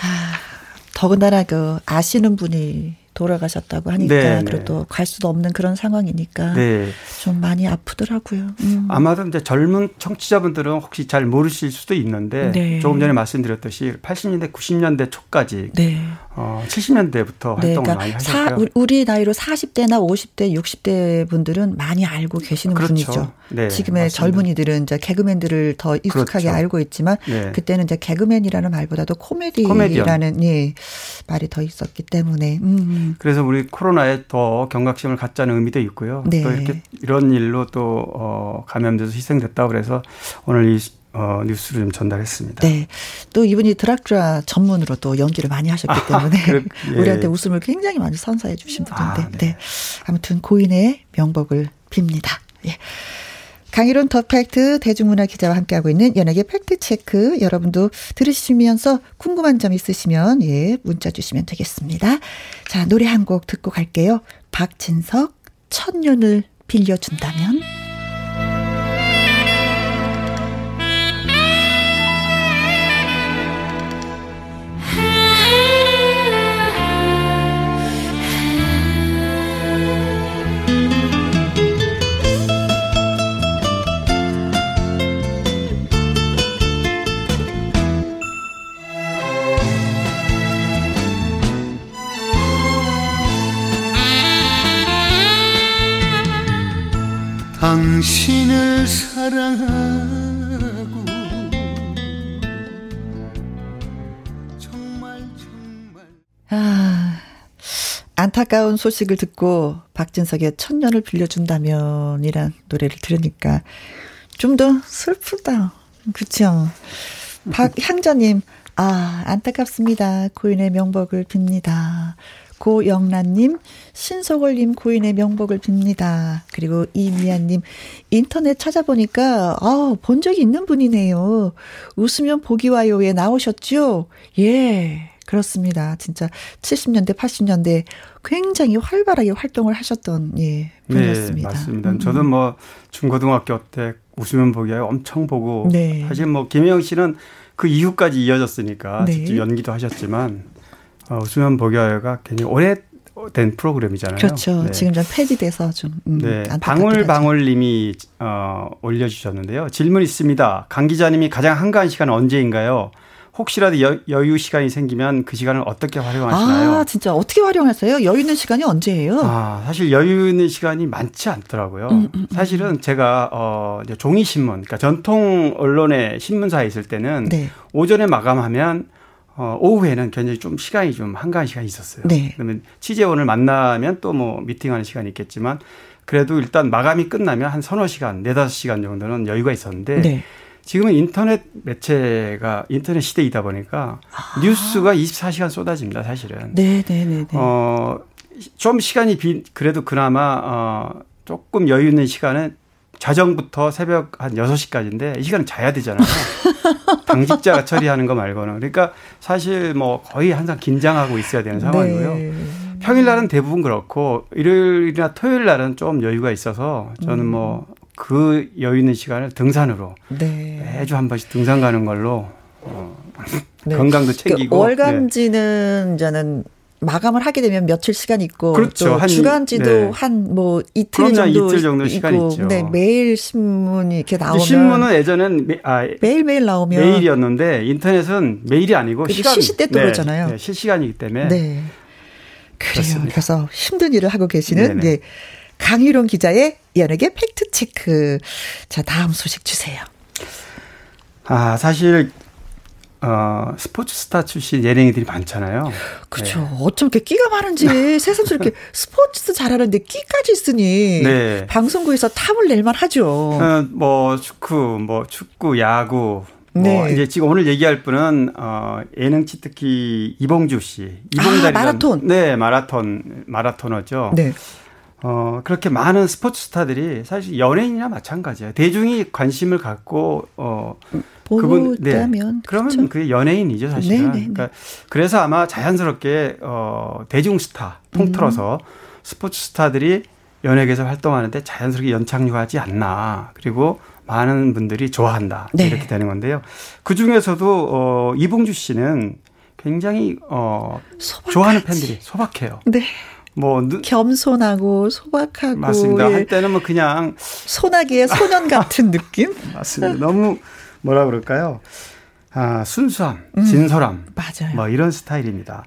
아, 더군다나 그 아시는 분이 돌아가셨다고 하니까 네, 그리고 또 갈 수도 없는 그런 상황이니까 네. 좀 많이 아프더라고요. 음. 아마도 이제 젊은 청취자분들은 혹시 잘 모르실 수도 있는데 네. 조금 전에 말씀드렸듯이 80년대 90년대 초까지 네. 어 70년대부터 활동을 그러니까 많이 하셨고요. 사, 우리 나이로 40대나 50대, 60대 분들은 많이 알고 계시는 그렇죠. 분이죠. 네, 지금의 맞습니다. 젊은이들은 이제 개그맨들을 더 익숙하게 그렇죠. 알고 있지만 네. 그때는 이제 개그맨이라는 말보다도 코미디라는 예, 말이 더 있었기 때문에. 음. 그래서 우리 코로나에 더 경각심을 갖자는 의미도 있고요. 네. 또 이렇게 이런 일로 또 어, 감염돼서 희생됐다 그래서 오늘 이 어, 뉴스를 좀 전달했습니다. 네. 또 이분이 드라큘라 전문으로 또 연기를 많이 하셨기 아, 때문에 아, 그래, 예. 우리한테 웃음을 굉장히 많이 선사해 주신 분인데. 아, 네. 네. 아무튼 고인의 명복을 빕니다. 예. 강일홍 더 팩트 대중문화 기자와 함께하고 있는 연예계 팩트 체크 여러분도 들으시면서 궁금한 점 있으시면 예 문자 주시면 되겠습니다. 자 노래 한 곡 듣고 갈게요. 박진석 천년을 빌려준다면. 안타까운 소식을 듣고 박진석의 천년을 빌려준다면 이란 노래를 들으니까 좀 더 슬프다. 그렇죠. 박향자님 아, 안타깝습니다. 고인의 명복을 빕니다. 고영란님, 신소걸님 고인의 명복을 빕니다. 그리고 이미아님, 인터넷 찾아보니까, 아, 본 적이 있는 분이네요. 웃으면 보기 와요에 나오셨죠? 예. 그렇습니다. 진짜 70년대, 80년대 굉장히 활발하게 활동을 하셨던 예, 분이었습니다. 네, 맞습니다. 음. 저도 뭐 중고등학교 때 웃으면 보기 와요 엄청 보고 네. 사실 뭐 김혜영 씨는 그 이후까지 이어졌으니까 네. 직접 연기도 하셨지만 어, 웃으면 보기 와요가 굉장히 오래된 프로그램이잖아요. 그렇죠. 네. 지금 좀 폐지돼서 좀 음, 네. 방울방울님이 어, 올려주셨는데요. 질문 있습니다. 강 기자님이 가장 한가한 시간은 언제인가요? 혹시라도 여, 여유 시간이 생기면 그 시간을 어떻게 활용하시나요? 아, 진짜 어떻게 활용하세요? 여유 있는 시간이 언제예요? 아, 사실 여유 있는 시간이 많지 않더라고요. 음, 사실은 제가 어 이제 종이 신문, 그러니까 전통 언론의 신문사에 있을 때는 네. 오전에 마감하면 어 오후에는 굉장히 좀 시간이 좀 한가한 시간이 있었어요. 네. 그러면 취재원을 만나면 또 뭐 미팅하는 시간이 있겠지만 그래도 일단 마감이 끝나면 한 서너 시간, 네다섯 시간 정도는 여유가 있었는데 네. 지금은 인터넷 매체가 인터넷 시대이다 보니까 뉴스가 24시간 쏟아집니다, 사실은. 아. 네, 네, 네, 네. 어, 좀 시간이 비, 그래도 그나마, 어, 조금 여유 있는 시간은 자정부터 새벽 한 6시까지인데 이 시간은 자야 되잖아요. 당직자가 처리하는 거 말고는. 그러니까 사실 뭐 거의 항상 긴장하고 있어야 되는 상황이고요. 네. 평일날은 대부분 그렇고 일요일이나 토요일 날은 좀 여유가 있어서 저는 뭐 그 여유 있는 시간을 등산으로 네. 매주 한 번씩 등산 가는 걸로 어, 네. 건강도 그 챙기고 네. 월간지는 이제는 마감을 하게 되면 며칠 시간 있고 그렇죠. 또 한- 주간지도 네. 한뭐 이틀. 정도 이틀 정도 시간이 있고 있죠. 근데 매일 신문이 이렇게 나오면 신문은 예전엔 매, 아, 매일 매일 나오면 매일이었는데 인터넷은 매일이 아니고 시간 시시때또 네, 그러잖아요. 네, 실시간이기 때문에 네. 그래요. 그렇습니다. 그래서 힘든 일을 하고 계시는 네네. 네. 강일홍 기자의 연예계 팩트 체크. 자, 다음 소식 주세요. 아 사실 어, 스포츠 스타 출신 예능인들이 많잖아요. 그렇죠. 어쩜 이렇게 끼가 많은지 이렇게 스포츠 잘하는데 끼까지 있으니 네. 방송국에서 탐을 낼만 하죠. 어, 뭐 축구, 뭐 축구, 야구. 뭐 네. 이제 지금 오늘 얘기할 분은 어 예능치 특히 이봉주 씨, 이봉달이라는 아, 마라톤. 네 마라톤 마라토너죠. 네. 어, 그렇게 많은 스포츠 스타들이 사실 연예인이나 마찬가지예요. 대중이 관심을 갖고, 어, 보고 있다면 그러면 그렇죠. 그게 연예인이죠, 사실은. 네, 네, 네. 그러니까 그래서 아마 자연스럽게, 어, 대중 스타 통틀어서 음. 스포츠 스타들이 연예계에서 활동하는데 자연스럽게 연착륙하지 않나. 그리고 많은 분들이 좋아한다. 네. 이렇게 되는 건데요. 그 중에서도, 어, 이봉주 씨는 굉장히, 어, 소박하지. 좋아하는 팬들이 소박해요. 네. 뭐, 누- 겸손하고 소박하고 맞습니다. 예, 한때는 뭐 그냥 소나기의 소년 같은 느낌? 맞습니다. 너무 뭐라 그럴까요? 아, 순수함, 진솔함. 음. 맞아요. 뭐 이런 스타일입니다.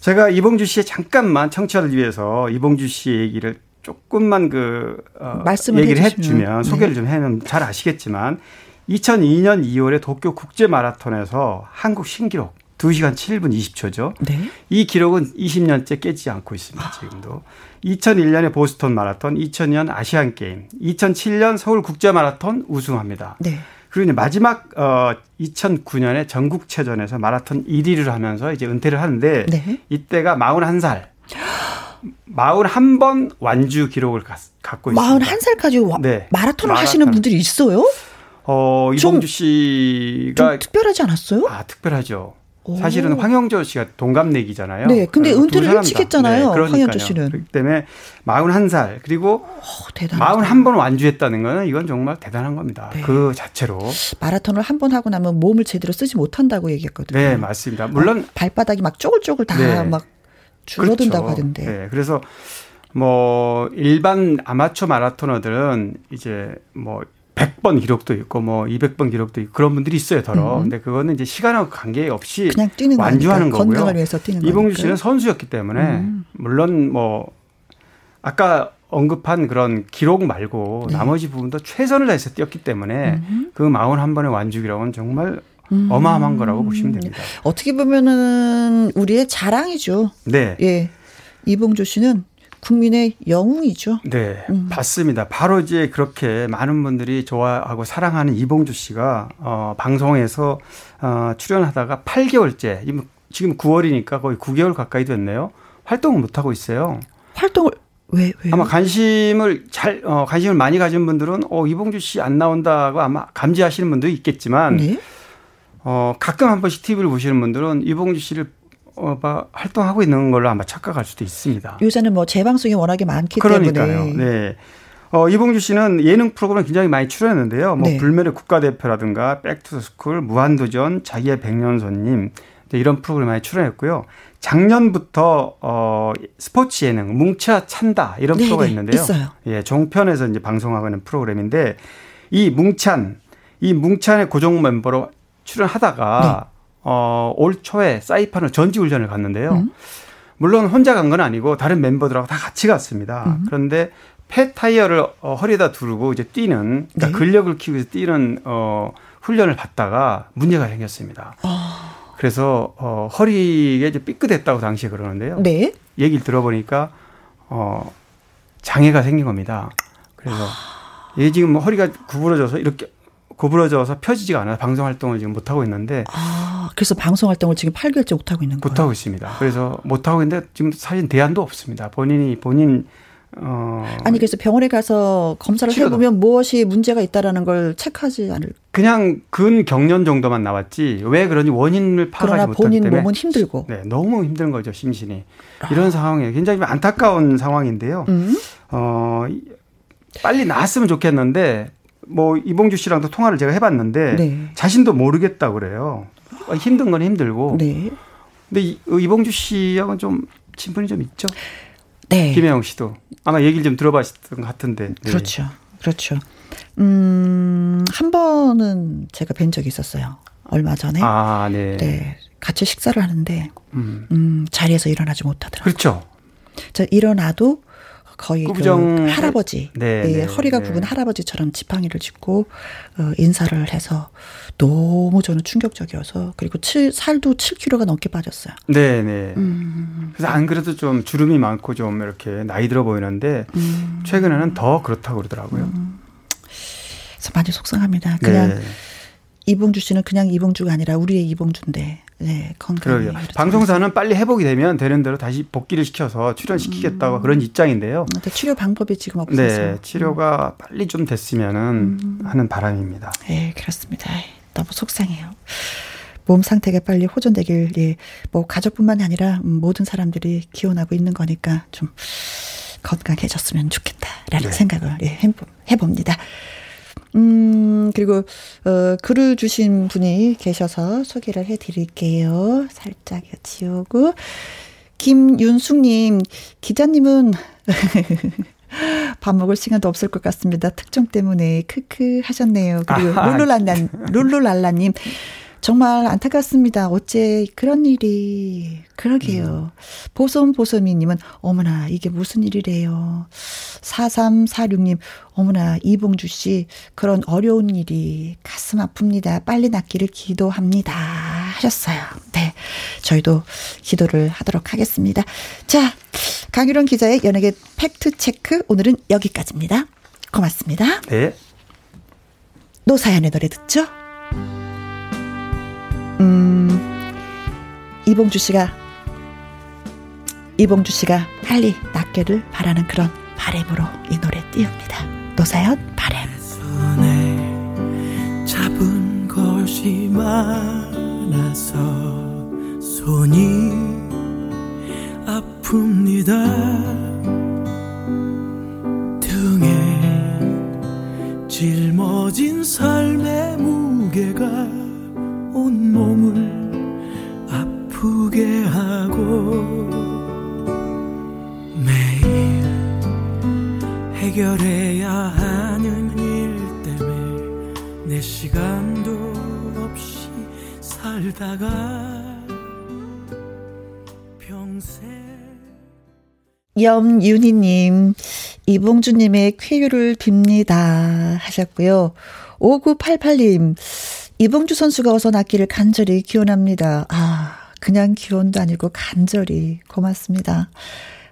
제가 이봉주 씨의 잠깐만 청취자를 위해서 이봉주 씨 얘기를 조금만 그 어, 말씀을 얘기를. 해주면 네. 소개를 좀 해면 잘 아시겠지만 2002년 2월에 도쿄 국제 마라톤에서 한국 신기록 2시간 7분 20초죠. 네. 이 기록은 20년째 깨지지 않고 있습니다. 지금도. 2001년에 보스턴 마라톤, 2000년 아시안 게임, 2007년 서울 국제 마라톤 우승합니다. 네. 그리고 이제 마지막 어 2009년에 전국 체전에서 마라톤 1위를 하면서 이제 은퇴를 하는데 네. 이때가 41살. 41번 완주 기록을 가- 갖고 있습니다. 41살까지 네. 마라톤을 하시는 마라톤. 분들이 있어요? 어, 좀- 이봉주 씨가 좀 특별하지 않았어요? 아, 특별하죠. 오. 사실은 황영조 씨가 동갑내기잖아요. 네, 근데 은퇴를 일찍 다- 했잖아요, 그러니까요. 황영조 씨는. 그렇기 때문에 41살 그리고 어, 대단하다. 41번 완주했다는 거는 이건 정말 대단한 겁니다. 네. 그 자체로. 마라톤을 한 번 하고 나면 몸을 제대로 쓰지 못한다고 얘기했거든요. 네, 맞습니다. 물론 발바닥이 막 쪼글쪼글 다 네. 막 줄어든다고 그렇죠. 하던데. 네, 그래서 뭐 일반 아마추어 마라토너들은 이제 뭐 100번 기록도 있고 뭐 200번 기록도 있고 그런 분들이 있어요, 더러. 음. 근데 그거는 이제 시간하고 관계없이 그냥 뛰는 완주하는 거니까. 거고요. 건강을 위해서 뛰는 이봉주 거니까. 씨는 선수였기 때문에 음. 물론 뭐 아까 언급한 그런 기록 말고 네. 나머지 부분도 최선을 다해서 뛰었기 때문에 그 41번의 완주기록은 정말 음. 어마어마한 거라고 보시면 됩니다. 어떻게 보면은 우리의 자랑이죠. 네. 예. 이봉주 씨는 국민의 영웅이죠. 네, 음. 맞습니다. 바로 이제 그렇게 많은 분들이 좋아하고 사랑하는 이봉주 씨가 어, 방송에서 어, 출연하다가 8개월째, 지금 9월이니까 거의 9개월 가까이 됐네요. 활동을 못 하고 있어요. 활동을 왜 왜? 아마 관심을 잘 어, 관심을 많이 가진 분들은 어 이봉주 씨 안 나온다고 아마 감지하시는 분도 있겠지만 네? 어 가끔 한 번씩 TV를 보시는 분들은 이봉주 씨를 어, 봐, 활동하고 있는 걸로 아마 착각할 수도 있습니다. 요새는 뭐 재방송이 워낙에 많기 그러니까요. 때문에 네. 어, 이봉주 씨는 예능 프로그램 굉장히 많이 출연했는데요. 뭐 네. 불멸의 국가대표라든가 백투더스쿨, 무한도전, 자기야 백년손님 네, 이런 프로그램 많이 출연했고요. 작년부터 어 스포츠 예능 뭉쳐 찬다 이런 네, 프로가 네, 있는데요. 있어요. 예, 종편에서 이제 방송하고 있는 프로그램인데 이 뭉찬 이 뭉찬의 고정 멤버로 출연하다가 어, 올 초에 사이판을 전지 훈련을 갔는데요. 음. 물론 혼자 간 건 아니고 다른 멤버들하고 다 같이 갔습니다. 음. 그런데 폐 타이어를 어, 허리에다 두르고 이제 뛰는 그러니까 네. 근력을 키우기 위해서 뛰는 어, 훈련을 받다가 문제가 생겼습니다. 아. 그래서 어, 허리에 이제 삐끗했다고 당시에 그러는데요. 네. 얘기를 들어보니까 어, 장애가 생긴 겁니다. 그래서 얘 지금 뭐 허리가 구부러져서 이렇게 구부러져서 펴지지가 않아요. 방송 활동을 지금 못 하고 있는데 아, 그래서 방송 활동을 지금 8개월째 못 하고 있는 거예요. 못 하고 있습니다. 그래서 못 하고 있는데 지금 사실 대안도 없습니다. 본인이 본인 어 아니 그래서 병원에 가서 검사를 치료도. 해보면 무엇이 문제가 있다라는 걸 체크하지 않을. 그냥 근 경련 정도만 나왔지 왜 그런지 원인을 파악하지 못하기 본인 때문에 몸은 힘들고. 네, 너무 힘든 거죠, 심신이. 이런 상황에 굉장히 안타까운 상황인데요. 음. 어, 이- 빨리 나았으면 좋겠는데, 뭐, 이봉주 씨랑도 통화를 제가 해봤는데, 네. 자신도 모르겠다 그래요. 어, 힘든 건 힘들고. 네. 근데 이, 어, 이봉주 씨하고는 좀 친분이 좀 있죠? 네. 김혜영 씨도. 아마 얘기를 좀 들어봤던 것 같은데. 네. 그렇죠. 그렇죠. 음, 한 번은 제가 뵌 적이 있었어요. 얼마 전에. 아, 네. 네. 같이 식사를 하는데, 음. 음, 자리에서 일어나지 못하더라고요. 그렇죠. 저 일어나도 거의 그 꾸부정 할아버지, 네, 예, 네, 허리가 네. 굽은 할아버지처럼 지팡이를 짚고 어, 인사를 해서 너무 저는 충격적이어서 그리고 칠, 살도 7kg가 넘게 빠졌어요. 네, 네. 음, 그래서 안 그래도 좀 주름이 많고 좀 이렇게 나이 들어 보이는데, 음. 최근에는 더 그렇다고 그러더라고요. 그래서 많이 속상합니다. 그냥 네. 이봉주 씨는 그냥 이봉주가 아니라 우리의 이봉주인데, 네, 건강히. 그러게요. 방송사는 빨리 회복이 되면 되는 대로 다시 복귀를 시켜서 출연시키겠다고 그런 입장인데요. 않습니다. 근데 치료 방법이 지금 없어서. 네, 치료가 빨리 좀 됐으면은 음. 하는 바람입니다. 네, 그렇습니다. 너무 속상해요. 몸 상태가 빨리 호전되길, 예, 뭐, 가족뿐만이 아니라 음, 모든 사람들이 기원하고 있는 거니까 좀 건강해졌으면 좋겠다라는 네. 생각을 예, 해봅니다. 음, 그리고, 어, 글을 주신 분이 계셔서 소개를 해 드릴게요. 살짝 지우고. 김윤숙님, 기자님은 밥 먹을 시간도 없을 것 같습니다. 특종 때문에 크크 하셨네요. 그리고. 룰루랄라 룰루랄라님 정말 안타깝습니다. 어째 그런 일이 그러게요. 보솜 보솜이님은 어머나 이게 무슨 일이래요. 4346님 어머나 이봉주 씨 그런 어려운 일이 가슴 아픕니다. 빨리 낫기를 기도합니다. 하셨어요. 네, 저희도 기도를 하도록 하겠습니다. 자, 강유론 기자의 연예계 팩트 체크 오늘은 여기까지입니다. 고맙습니다. 네. 노사연의 노래 듣죠? 음, 이봉주 씨가, 이봉주 씨가 빨리 낫기를 바라는 그런 바램으로 이 노래 띄웁니다. 노사연, 바램. 손에 잡은 것이 많아서 손이 아픕니다 등에 짊어진 삶의 무게가 온 몸을 아프게 하고 매일 해결해야 하는 일 때문에 내 시간도 없이 살다가 염윤희님, 이봉주님의 쾌유를 빕니다. 하셨고요. 5988님, 이봉주 선수가 어서 낫기를 간절히 기원합니다. 아, 그냥 기원도 아니고 간절히 고맙습니다.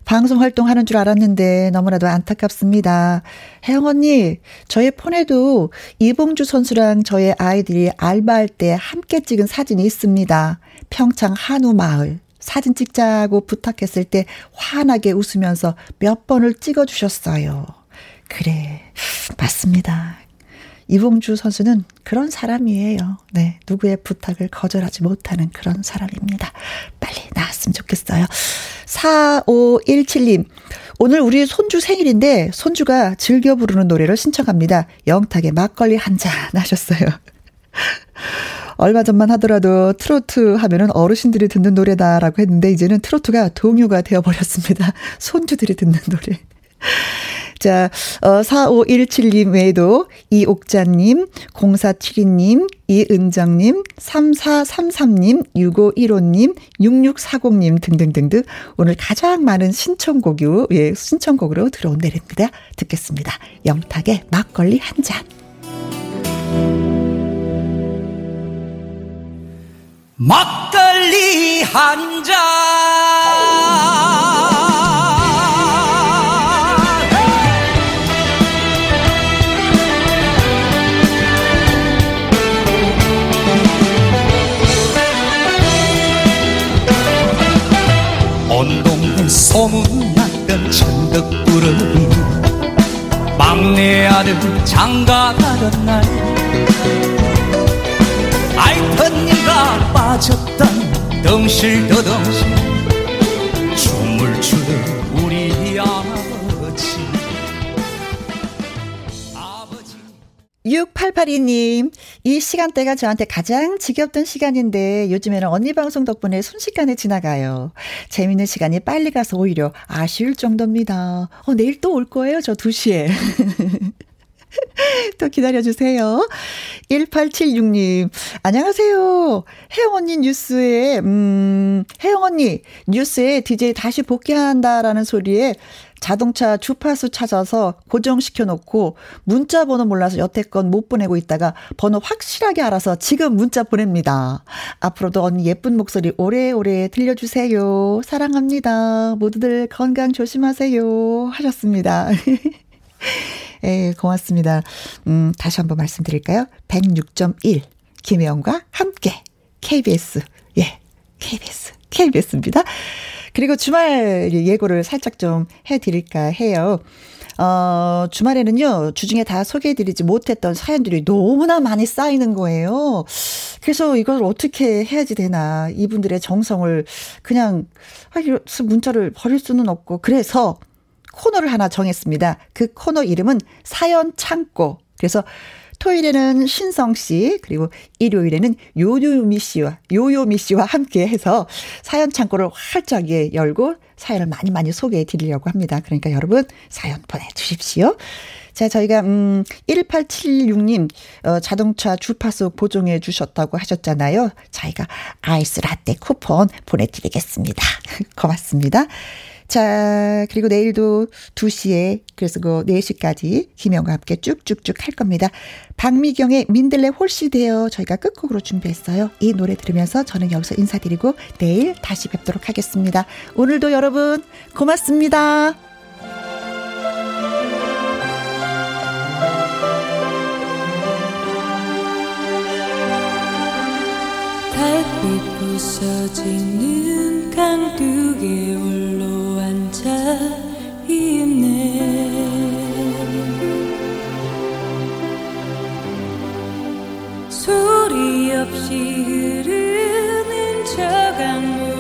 방송 활동하는 줄 알았는데 너무나도 안타깝습니다. 혜영 언니, 저의 폰에도 이봉주 선수랑 저의 아이들이 알바할 때 함께 찍은 사진이 있습니다. 평창 한우 마을. 사진 찍자고 부탁했을 때 환하게 웃으면서 몇 번을 찍어주셨어요. 그래, 맞습니다. 이봉주 선수는 그런 사람이에요. 네. 누구의 부탁을 거절하지 못하는 그런 사람입니다. 빨리 나왔으면 좋겠어요. 4517님. 오늘 우리 손주 생일인데 손주가 즐겨 부르는 노래를 신청합니다. 영탁의 막걸리 한 잔 하셨어요. 얼마 전만 하더라도 트로트 하면은 어르신들이 듣는 노래다라고 했는데 이제는 트로트가 동요가 되어버렸습니다. 손주들이 듣는 노래. 자, 어, 4517님 외에도 이옥자님, 0472님, 이은정님, 3433님, 6515님, 6640님 등등등등 오늘 가장 많은 신청곡이, 예, 신청곡으로 들어온 내립니다. 듣겠습니다. 영탁의 막걸리 한 잔. 막걸리 한 잔. 소문났던 천덕꾸러기 막내 아들 장가 가던 날 아이터니가 빠졌던 덩실더덩실 6882님, 이 시간대가 저한테 가장 지겹던 시간인데 요즘에는 언니 방송 덕분에 순식간에 지나가요. 재밌는 시간이 빨리 가서 오히려 아쉬울 정도입니다. 어, 내일 또 올 거예요, 저 2시에. 또 기다려주세요. 1876님, 안녕하세요. 혜영 언니 뉴스에, 음, 혜영 언니 뉴스에 DJ 다시 복귀한다라는 소리에 자동차 주파수 찾아서 고정시켜 놓고 문자 번호 몰라서 여태껏 못 보내고 있다가 번호 확실하게 알아서 지금 문자 보냅니다. 앞으로도 언니 예쁜 목소리 오래오래 들려주세요. 사랑합니다. 모두들 건강 조심하세요. 하셨습니다. 예, 고맙습니다. 음, 다시 한번 말씀드릴까요? 106.1 김혜영과 함께 KBS. 예, KBS. KBS입니다. 그리고 주말 예고를 살짝 좀 해드릴까 해요. 어, 주말에는요, 주중에 다 소개해드리지 못했던 사연들이 너무나 많이 쌓이는 거예요. 그래서 이걸 어떻게 해야지 되나. 이분들의 정성을 그냥, 아, 문자를 버릴 수는 없고. 그래서 코너를 하나 정했습니다. 그 코너 이름은 사연 창고. 그래서 토요일에는 신성 씨, 그리고 일요일에는 요요미 씨와, 요요미 씨와 함께 해서 사연 창고를 활짝 예, 열고 사연을 많이 많이 소개해 드리려고 합니다. 그러니까 여러분 사연 보내주십시오. 자, 저희가, 음, 1876님, 어, 자동차 주파수 보정해 주셨다고 하셨잖아요. 저희가 아이스 라떼 쿠폰 보내드리겠습니다. 고맙습니다. 자, 그리고 내일도 2시에, 그래서 그 4시까지 김영과 함께 쭉쭉쭉 할 겁니다. 박미경의 민들레 홀씨 되어 저희가 끝곡으로 준비했어요. 이 노래 들으면서 저는 여기서 인사드리고 내일 다시 뵙도록 하겠습니다. 오늘도 여러분 고맙습니다. 달빛 부서지는 강둑에 있네 소리 없이 흐르는 저 강물